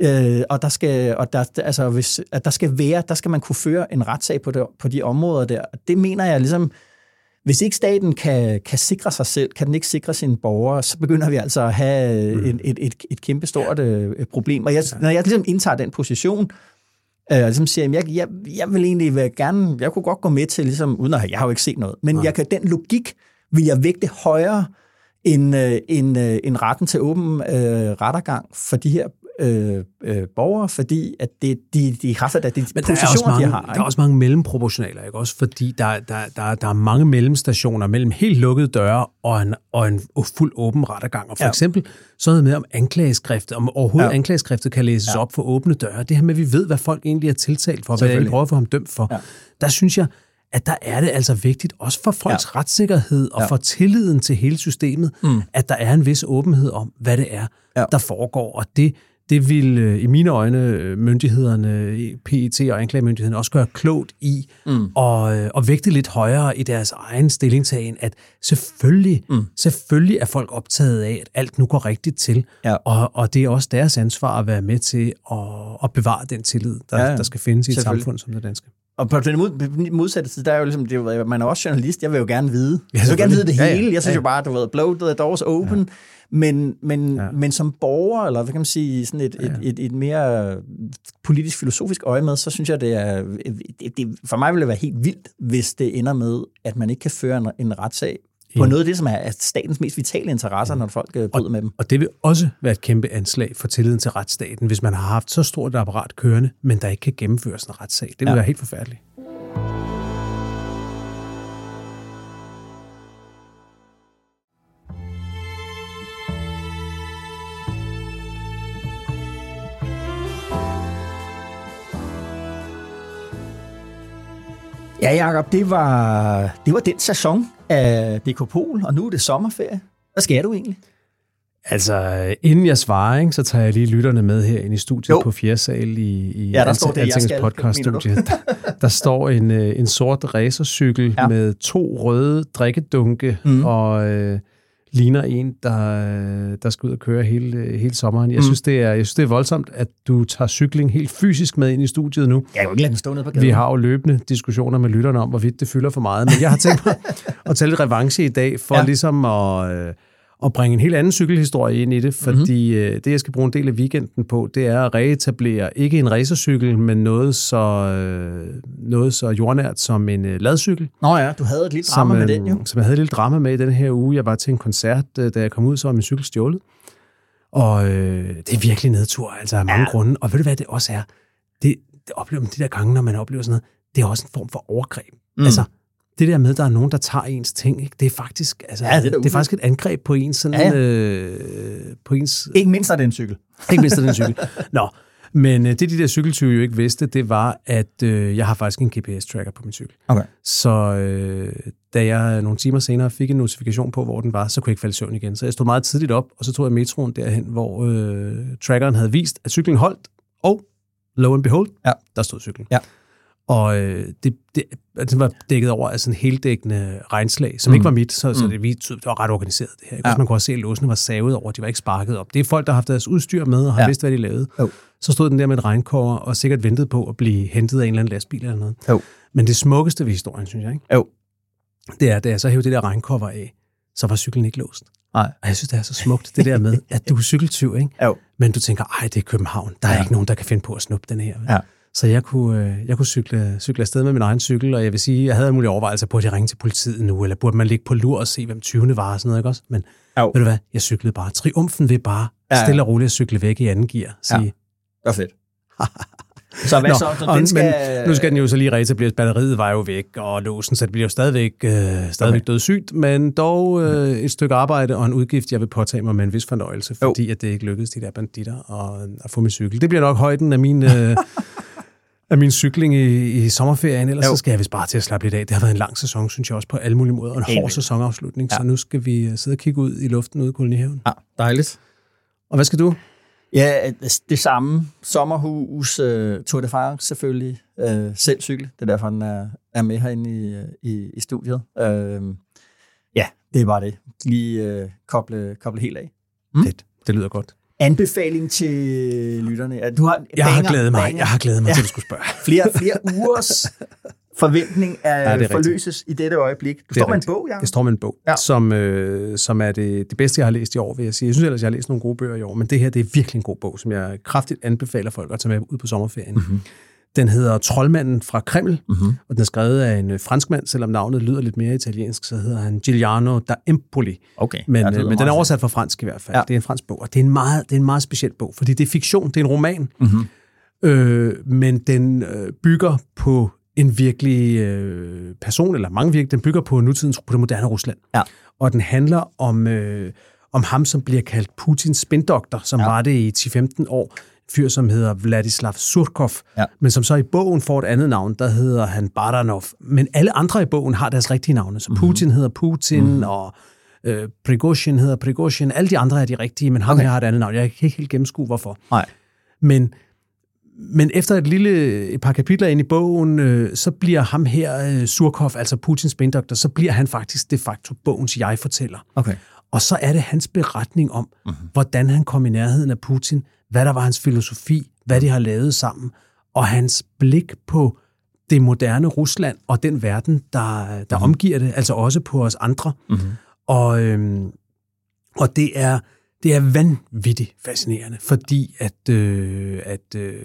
Øh, og der skal, og der, altså, hvis, at der skal være, der skal man kunne føre en retssag på, det, på de områder der. Det mener jeg ligesom, hvis ikke staten kan, kan sikre sig selv, kan den ikke sikre sine borgere, så begynder vi altså at have mm. et, et, et, et kæmpe stort øh, problem. Og jeg, når jeg ligesom indtager den position, øh, og ligesom siger, jeg, jeg, jeg vil egentlig være gerne, jeg kunne godt gå med til, ligesom, uden at have, jeg har jo ikke set noget, men ja. jeg kan, den logik vil jeg vægte højere end, øh, end, øh, end retten til åben øh, rettergang for de her øh, øh, borgere, fordi at det, de, de kræfter, de Men positioner, mange, de har. Ikke? Der er også mange mellemproportionaler, ikke? Også fordi der, der, der, der er mange mellemstationer mellem helt lukkede døre og en, og en fuld åben rettergang. Og for ja. eksempel sådan med om anklageskriftet, om overhovedet ja. anklageskriftet kan læses ja. op for åbne døre. Det her med, at vi ved, hvad folk egentlig er tiltalt for, hvad de prøver få ham dømt for. Ja. Der synes jeg, at der er det altså vigtigt, også for folks ja. retssikkerhed og ja. for tilliden til hele systemet, mm. at der er en vis åbenhed om, hvad det er, ja. der foregår. Og det, det vil øh, i mine øjne øh, myndighederne, PET og anklagemyndigheden også gøre klogt i mm. og, øh, og vægte lidt højere i deres egen stillingtagen, at selvfølgelig, mm. selvfølgelig er folk optaget af, at alt nu går rigtigt til, ja. og, og det er også deres ansvar at være med til at, at bevare den tillid, der, ja, ja. der skal findes i et samfund som det danske. Og på den modsatte side, der er jo ligesom, det er man er også journalist, jeg vil jo gerne vide. Jeg vil gerne vide det hele. Ja, ja. Jeg synes ja, ja. jo bare, du ved, blow the doors open. Ja. Men, men, ja. men som borger, eller hvad kan man sige, sådan et, ja. et, et, et mere politisk-filosofisk øje med, så synes jeg, det er, det, det, for mig vil det være helt vildt, hvis det ender med, at man ikke kan føre en, en retssag på noget af det, som er statens mest vitale interesser, når folk øh, bryder og, med dem. Og det vil også være et kæmpe anslag for tilliden til retsstaten, hvis man har haft så stort et apparat kørende, men der ikke kan gennemføres en retssag. Det vil ja. være helt forfærdeligt. Ja, Jacob, det var, det var den sæson af DK Pol, og nu er det sommerferie. Hvad skal du egentlig? Altså, inden jeg svarer, ikke, så tager jeg lige lytterne med her ind i studiet jo. på fjerde sal i, i ja, der står det, Altingets podcaststudie. Der, der står en, øh, en sort racercykel ja. med to røde drikkedunke mm. og øh, ligner en, der, der skal ud og køre hele, hele sommeren. Jeg, mm. synes, det er, jeg synes, det er voldsomt, at du tager cykling helt fysisk med ind i studiet nu. Jeg kan ikke lade den stå nede på gaden. Vi har jo løbende diskussioner med lytterne om, hvorvidt det fylder for meget. Men jeg har tænkt mig at tage lidt revanche i dag, for ja. ligesom at... Øh, at bringe en helt anden cykelhistorie ind i det, fordi mm-hmm. det, jeg skal bruge en del af weekenden på, det er at reetablere ikke en racercykel, men noget så, øh, noget så jordnært som en uh, ladcykel. Nå ja, du havde et lille drama som, med den jo. Som jeg havde et lille drama med i den her uge. Jeg var til en koncert, da jeg kom ud, så var min cykel stjålet. Og øh, det er virkelig nedtur, altså af mange ja. grunde. Og ved du hvad det også er? Det, det oplever man de der gange, når man oplever sådan noget, det er også en form for overgreb. Mm. Altså, det der med, at der er nogen, der tager ens ting, ikke? det er faktisk altså, ja, det, er det er faktisk et angreb på ens... Sådan, ja, ja. Øh, på ens ikke mindst af den cykel. Ikke mindst af den cykel. Nå, men øh, det, de der cykeltyve jo ikke vidste, det var, at øh, jeg har faktisk en GPS-tracker på min cykel. Okay. Så øh, da jeg nogle timer senere fik en notifikation på, hvor den var, så kunne jeg ikke falde i søvn igen. Så jeg stod meget tidligt op, og så tog jeg metroen derhen, hvor øh, trackeren havde vist, at cyklen holdt, og lo and behold, ja. der stod cyklen. Ja. Og øh, det, det, altså, var dækket over af sådan en heldækkende regnslag, som mm. ikke var mit, så, så mm. det, det var ret organiseret det her. Ikke? Ja. Man kunne også se, at låsene var savet over, de var ikke sparket op. Det er folk, der har haft deres udstyr med og har ja. vidst, hvad de lavede. Jo. Så stod den der med et regnkår og sikkert ventede på at blive hentet af en eller anden lastbil eller noget. Jo. Men det smukkeste ved historien, synes jeg, ikke? Jo. det er, da jeg så hævde det der regncover af, så var cyklen ikke låst. Nej. Og jeg synes, det er så smukt, det der med, at du er cykeltyv, ikke? Jo. Men du tænker, ej, det er København. Der er ja. ikke nogen, der kan finde på at snuppe den her. Ja. Så jeg kunne, øh, jeg kunne cykle, cykle afsted med min egen cykel, og jeg vil sige, jeg havde en mulig overvejelse på, at jeg ringe til politiet nu, eller burde man ligge på lur og se, hvem 20. var og sådan noget, ikke også? Men jo. ved du hvad, jeg cyklede bare. Triumfen ved bare ja. stille og roligt at cykle væk i anden gear. Sige, ja. Det var fedt. Så hvad Nå, så? så den skal... Men nu skal den jo så lige reetableres. Batteriet var jo væk, og låsen, så det bliver jo stadigvæk, øh, stadigvæk okay. dødssygt, men dog øh, et stykke arbejde og en udgift, jeg vil påtage mig med en vis fornøjelse, fordi jo. at det ikke lykkedes de der banditter at, at få min cykel. Det bliver nok højden af min... Øh, af min cykling i, i sommerferien, ellers jo. så skal jeg vist bare til at slappe lidt af. Det har været en lang sæson, synes jeg også, på alle mulige måder, og en hård sæsonafslutning, ja. så nu skal vi øh, sidde og kigge ud i luften ude i kolonihaven. Ja, dejligt. Og hvad skal du? Ja, det samme. Sommerhus, uh, Tour de France selvfølgelig, uh, selv cykel. Det er derfor, den er, er med herinde i, i, i studiet. Uh, ja, det er bare det. Lige uh, koble, koble helt af. Mm? Det, det lyder godt anbefaling til lytterne? Du har jeg, banger, har glædet mig, banger. jeg har glædet mig ja. til, at du skulle spørge. flere, flere ugers forventning er, ja, forløses rigtigt. i dette øjeblik. Du det står med en bog, ja? Jeg står med en bog, ja. som, øh, som er det, det bedste, jeg har læst i år, vil jeg sige. Jeg synes ellers, jeg har læst nogle gode bøger i år, men det her det er virkelig en god bog, som jeg kraftigt anbefaler folk at tage med ud på sommerferien. Mm-hmm. Den hedder Troldmanden fra Kreml, mm-hmm. og den er skrevet af en øh, franskmand, selvom navnet lyder lidt mere italiensk, så hedder han Giuliano da Empoli. Okay. Men, ja, øh, men den er oversat fra fransk i hvert fald. Ja. Det er en fransk bog, og det er en meget, det er en meget speciel bog, fordi det er fiktion, det er en roman, mm-hmm. øh, men den øh, bygger på en virkelig øh, person, eller mange virkelig, den bygger på nutidens, på det moderne Rusland. Ja. Og den handler om, øh, om ham, som bliver kaldt Putins spindoktor, som ja. var det i 10-15 år, fyr, som hedder Vladislav Surkov, ja. men som så i bogen får et andet navn, der hedder han Baranov. Men alle andre i bogen har deres rigtige navne. Så Putin mm-hmm. hedder Putin, mm-hmm. og øh, Prigozhin hedder Prigozhin. Alle de andre er de rigtige, men ham okay. her har et andet navn. Jeg kan ikke helt gennemskue, hvorfor. Nej. Men, men efter et lille et par kapitler ind i bogen, øh, så bliver ham her, øh, Surkov, altså Putins spindoktor, så bliver han faktisk de facto bogens jeg-fortæller. Okay. Og så er det hans beretning om, mm-hmm. hvordan han kom i nærheden af Putin, hvad der var hans filosofi, hvad de har lavet sammen, og hans blik på det moderne Rusland og den verden, der, der mm-hmm. omgiver det, altså også på os andre. Mm-hmm. Og, øhm, og det er det er vanvittigt fascinerende, fordi at, øh, at, øh,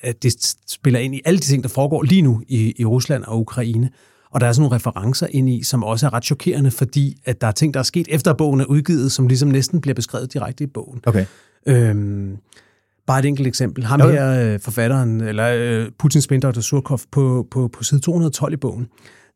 at det spiller ind i alle de ting, der foregår lige nu i, i Rusland og Ukraine. Og der er sådan nogle referencer ind i, som også er ret chokerende, fordi at der er ting, der er sket efter at bogen er udgivet, som ligesom næsten bliver beskrevet direkte i bogen. Okay. Øhm, bare et enkelt eksempel. Ham okay. her, øh, forfatteren, eller øh, Putins spindoktor Surkov, på, på, på side 212 i bogen,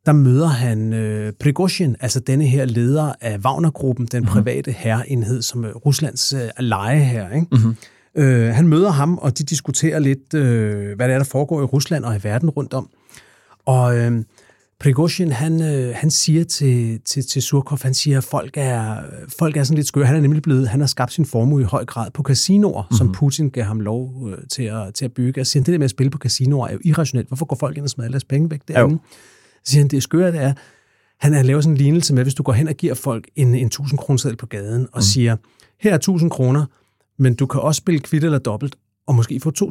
der møder han øh, Prigozhin, altså denne her leder af Wagner-gruppen, den mm-hmm. private herreenhed, som er Ruslands øh, leje her. Ikke? Mm-hmm. Øh, han møder ham, og de diskuterer lidt, øh, hvad det er, der foregår i Rusland og i verden rundt om. Og øh, Prigozhin, han, øh, han siger til, til, til Surkov, han siger, at folk er, folk er sådan lidt skøre. Han er nemlig blevet, han har skabt sin formue i høj grad på casinoer, mm-hmm. som mhm. Putin gav ham lov øh, til, at, til at bygge. Og siger, det der med at spille på casinoer er jo irrationelt. Hvorfor går folk ind og smadrer deres penge væk derinde? Jo. Så siger han, det skøre det er, han har lavet sådan en lignelse med, hvis du går hen og giver folk en, en 1000 kroner på gaden og mm. siger, her er 1000 kroner, men du kan også spille kvitt eller dobbelt, og måske få 2.000.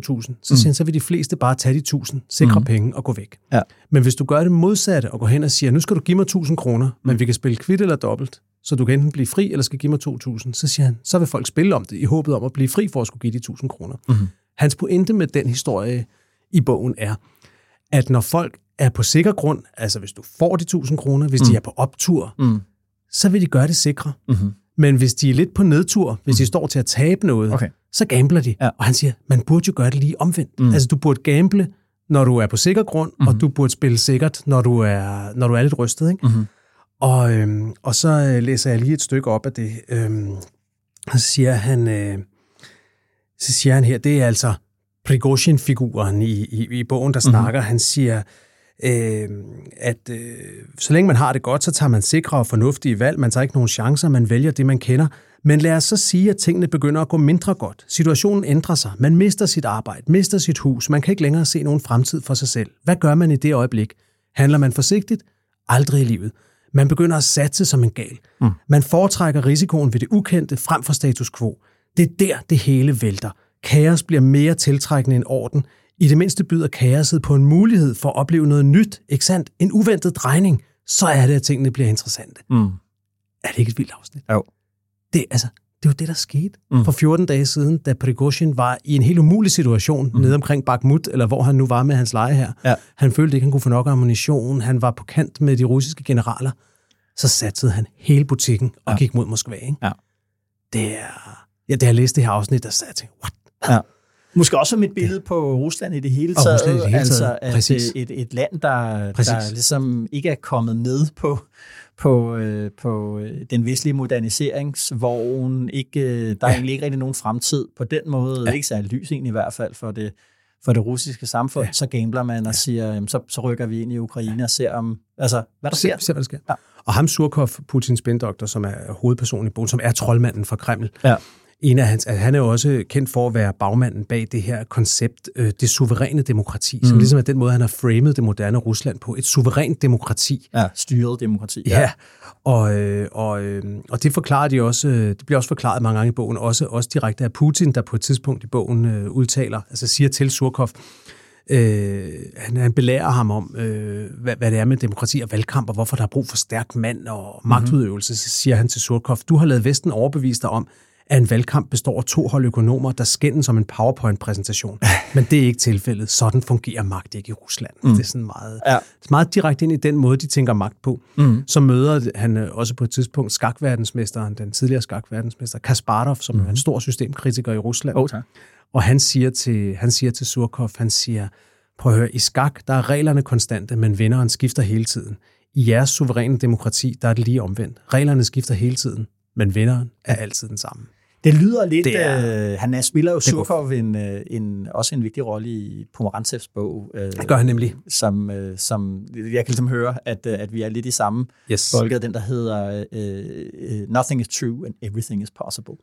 Så mm. siger så vil de fleste bare tage de 1.000, sikre mm. penge og gå væk. Ja. Men hvis du gør det modsatte og går hen og siger, nu skal du give mig 1.000 kroner, mm. men vi kan spille kvitt eller dobbelt, så du kan enten blive fri eller skal give mig 2.000, så siger han, så vil folk spille om det i håbet om at blive fri for at skulle give de 1.000 kroner. Mm. Hans pointe med den historie i bogen er, at når folk er på sikker grund, altså hvis du får de 1000 kroner, hvis mm. de er på optur, mm. så vil de gøre det sikre. Mm-hmm. Men hvis de er lidt på nedtur, hvis mm. de står til at tabe noget, okay. Så gambler de. Ja. Og han siger, man burde jo gøre det lige omvendt. Mm. Altså du burde gamble, når du er på sikker grund, mm-hmm. og du burde spille sikkert, når du er, når du er lidt rystet. Ikke? Mm-hmm. Og, øhm, og så øh, læser jeg lige et stykke op af det. Øhm, så siger han, øh, så siger han her, det er altså Prigozhin-figuren i, i, i bogen, der mm-hmm. snakker. Han siger, øh, at øh, så længe man har det godt, så tager man sikre og fornuftige valg. Man tager ikke nogen chancer, man vælger det, man kender. Men lad os så sige, at tingene begynder at gå mindre godt. Situationen ændrer sig. Man mister sit arbejde, mister sit hus. Man kan ikke længere se nogen fremtid for sig selv. Hvad gør man i det øjeblik? Handler man forsigtigt? Aldrig i livet. Man begynder at satse som en gal. Mm. Man foretrækker risikoen ved det ukendte frem for status quo. Det er der, det hele vælter. Kaos bliver mere tiltrækkende end orden. I det mindste byder kaoset på en mulighed for at opleve noget nyt, ikke sandt? En uventet drejning. Så er det, at tingene bliver interessante. Mm. Er det ikke et vildt afsnit? Jo. Det, altså, det var det, der skete mm. for 14 dage siden, da Prigozhin var i en helt umulig situation mm. nede omkring Bakhmut, eller hvor han nu var med hans leje her. Ja. Han følte ikke, han kunne få nok ammunition. Han var på kant med de russiske generaler. Så satsede han hele butikken og ja. gik mod Moskva. Ikke? Ja. Det er... Ja, da jeg læste det her afsnit, der sagde jeg, what? Ja. Måske også som et billede på Rusland i det hele taget. Og Rusland i det hele taget. Altså, at et, et land, der, der ligesom ikke er kommet med på, på, øh, på øh, den vestlige moderniseringsvogn. Ikke, øh, der er ja. egentlig ikke rigtig nogen fremtid på den måde. Ja. Ikke særlig lys egentlig i hvert fald for det, for det russiske samfund. Ja. Så gambler man og siger, jamen, så, så rykker vi ind i Ukraine og ser, om, altså, hvad der sker. Se, se hvad der sker. Ja. Og ham Surkov, Putins spindoktor, som er hovedpersonen i bogen, som er troldmanden fra Kreml, ja en af hans, altså han er jo også kendt for at være bagmanden bag det her koncept, øh, det suveræne demokrati, mm. som ligesom er den måde, han har framet det moderne Rusland på. Et suverænt demokrati. Ja, styret demokrati. Ja, ja. Og, øh, og, øh, og det forklarer de også, øh, det bliver også forklaret mange gange i bogen, også, også direkte af Putin, der på et tidspunkt i bogen øh, udtaler, altså siger til Surkov, Øh, han, han belærer ham om, øh, hvad, hvad det er med demokrati og valgkamp, og hvorfor der er brug for stærk mand og mhm. magtudøvelse. Så siger han til Surkov, du har lavet Vesten overbevist dig om, at en valgkamp består af to hold økonomer, der skændes som en PowerPoint-præsentation. Men det er ikke tilfældet. Sådan fungerer magt ikke i Rusland. Mm. Det er sådan meget, ja. meget direkte ind i den måde, de tænker magt på. Mm. Så møder han øh, også på et tidspunkt skakverdensmesteren, den tidligere skakverdensmester Kasparov, som mm. er en stor systemkritiker i Rusland. Oh, tak. Og han siger til, han siger til Surkov, han siger, prøv at høre, i skak, der er reglerne konstante, men vinderen skifter hele tiden. I jeres suveræne demokrati, der er det lige omvendt. Reglerne skifter hele tiden, men vinderen er altid den samme. Det lyder lidt... Det er, øh, han er, spiller jo Surkov en, øh, en, også en vigtig rolle i Pomerantsevs bog. Øh, det gør han nemlig. Som, øh, som jeg kan ligesom høre, at, øh, at vi er lidt i samme yes. boldgade, den der hedder uh, Nothing is true and everything is possible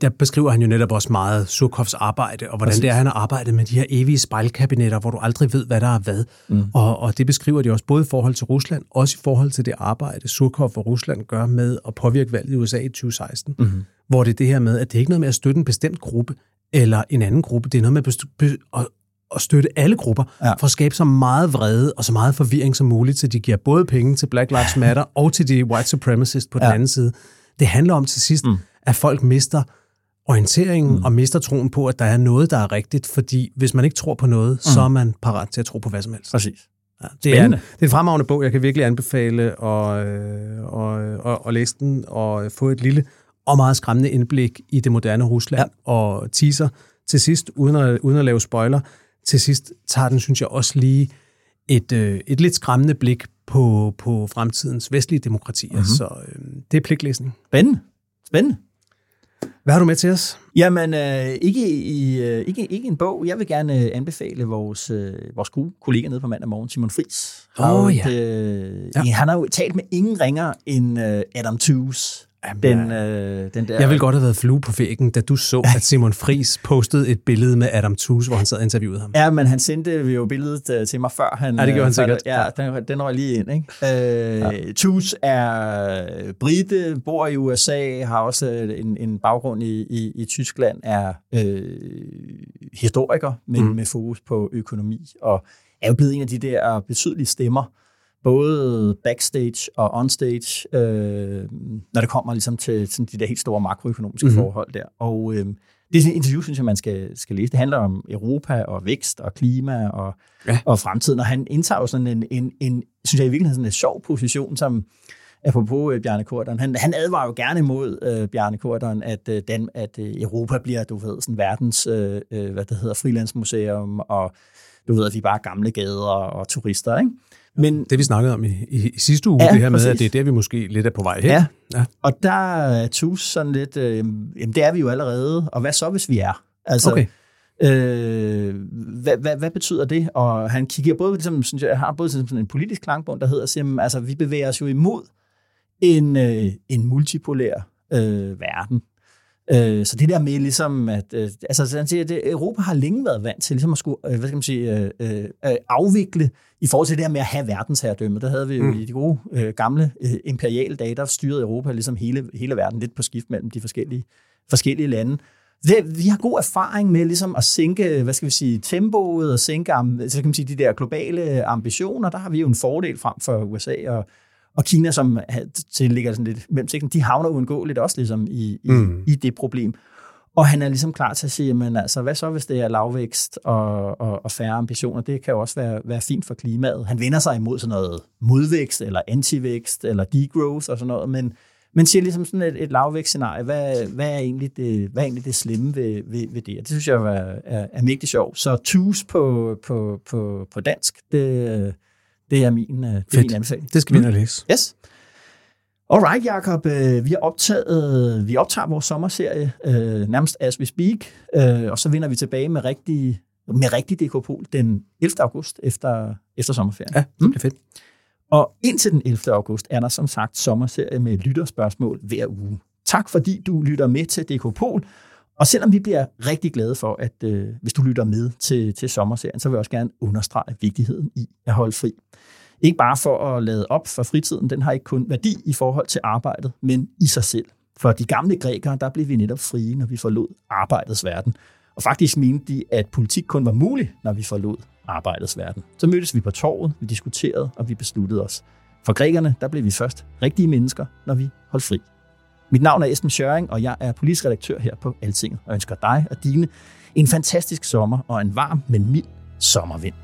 der beskriver han jo netop også meget Surkovs arbejde, og hvordan Præcis. det er, han har arbejdet med de her evige spejlkabinetter, hvor du aldrig ved, hvad der er hvad. Mm. Og, og det beskriver de også både i forhold til Rusland, også i forhold til det arbejde, Surkov og Rusland gør med at påvirke valget i USA i 2016. Mm. Hvor det er det her med, at det er ikke noget med at støtte en bestemt gruppe, eller en anden gruppe, det er noget med at, at, at støtte alle grupper, ja. for at skabe så meget vrede og så meget forvirring som muligt, så de giver både penge til Black Lives Matter og til de white supremacists på ja. den anden side. Det handler om til sidst, mm at folk mister orienteringen mm. og mister troen på, at der er noget, der er rigtigt, fordi hvis man ikke tror på noget, mm. så er man parat til at tro på hvad som helst. Præcis. Ja, det, er en, det er en fremragende bog, jeg kan virkelig anbefale at, øh, og, og, og læse den og få et lille og meget skræmmende indblik i det moderne Rusland ja. og teaser til sidst, uden at, uden at lave spoiler, til sidst tager den, synes jeg, også lige et, øh, et lidt skræmmende blik på, på fremtidens vestlige demokratier. Mm-hmm. Så øh, det er pligtlæsning. Spændende. Spændende. Hvad har du med til os? Jamen, øh, ikke, i, øh, ikke, ikke en bog. Jeg vil gerne øh, anbefale vores, øh, vores gode kollega nede på mandag morgen, Simon Fris. Åh, oh, ja. øh, ja. Han har jo talt med ingen ringer end øh, Adam Tooze, Jamen, den, øh, den der... Jeg vil godt have været flue på væggen, da du så, at Simon Fris postede et billede med Adam Tooze, hvor han sad og interviewede ham. Ja, men han sendte jo billedet øh, til mig før. Han, ja, det gjorde han øh, sikkert. Ja, den, den var lige ind. Ikke? Øh, ja. Tooze er brite, bor i USA, har også en, en baggrund i, i, i Tyskland, er øh, historiker, men mm. med fokus på økonomi, og er jo blevet en af de der betydelige stemmer, både backstage og onstage, øh, når det kommer ligesom til sådan de der helt store makroøkonomiske mm-hmm. forhold der. Og øh, det er sådan et interview, synes jeg, man skal, skal læse. Det handler om Europa og vækst og klima og, ja. og fremtiden, og han indtager jo sådan en, en, en, synes jeg i virkeligheden, sådan en sjov position, som apropos uh, Bjarne Korten, han, han advarer jo gerne imod uh, Bjarne Korten, at, uh, den, at uh, Europa bliver, du ved, sådan verdens, uh, uh, hvad det hedder, frilandsmuseum, og du ved, at vi bare er gamle gader og turister, ikke? Men, det vi snakkede om i, i, i sidste uge, ja, det her med, præcis. at det er der, vi måske lidt er på vej hen. Ja, ja. og der er TUS sådan lidt, øh, jamen det er vi jo allerede, og hvad så, hvis vi er? Altså, okay. Øh, hvad, hvad, hvad betyder det? Og han kigger både, ligesom, synes jeg, har både sådan en politisk klangbund, der hedder, siger, altså, vi bevæger os jo imod en, øh, en multipolær øh, verden. Øh, så det der med ligesom, at øh, altså, han siger, at Europa har længe været vant til ligesom at skulle, øh, hvad skal man sige, øh, øh, afvikle i forhold til det her med at have verdensherredømme. Der havde vi jo mm. i de gode øh, gamle øh, imperiale dage, der styrede Europa ligesom hele, hele verden lidt på skift mellem de forskellige, forskellige lande. Det, vi har god erfaring med ligesom at sænke, hvad skal vi sige, tempoet og sænke så kan man sige, de der globale ambitioner. Der har vi jo en fordel frem for USA og, og Kina, som ligger sådan lidt mellem sigten, de havner uundgåeligt også ligesom i, i, mm. i det problem. Og han er ligesom klar til at sige, men altså, hvad så, hvis det er lavvækst og, og, og færre ambitioner? Det kan jo også være, være fint for klimaet. Han vender sig imod sådan noget modvækst, eller antivækst, eller degrowth og sådan noget, men, men siger ligesom sådan et, et lavvækstscenarie, hvad, hvad, er egentlig det, hvad er egentlig det slemme ved, ved, ved det? Og det synes jeg er, er, er mægtig sjovt. Så tus på, på, på, på dansk, det, det er min, det er min anbefaling. Det skal vi ind og læse. Yes. Alright, Jacob. Øh, vi har optaget, vi optager vores sommerserie øh, nærmest as we speak, øh, og så vender vi tilbage med rigtig, med rigtig DK Pol den 11. august efter, efter sommerferien. Ja, det mm. fedt. Og indtil den 11. august er der som sagt sommerserie med lytterspørgsmål hver uge. Tak fordi du lytter med til DK Pol. Og selvom vi bliver rigtig glade for, at øh, hvis du lytter med til, til sommerserien, så vil jeg også gerne understrege vigtigheden i at holde fri. Ikke bare for at lade op for fritiden, den har ikke kun værdi i forhold til arbejdet, men i sig selv. For de gamle grækere, der blev vi netop frie, når vi forlod arbejdets verden. Og faktisk mente de, at politik kun var mulig, når vi forlod arbejdets verden. Så mødtes vi på torvet, vi diskuterede, og vi besluttede os. For grækerne, der blev vi først rigtige mennesker, når vi holdt fri. Mit navn er Esben Schøring, og jeg er politisk redaktør her på Altinget, og ønsker dig og dine en fantastisk sommer og en varm, men mild sommervind.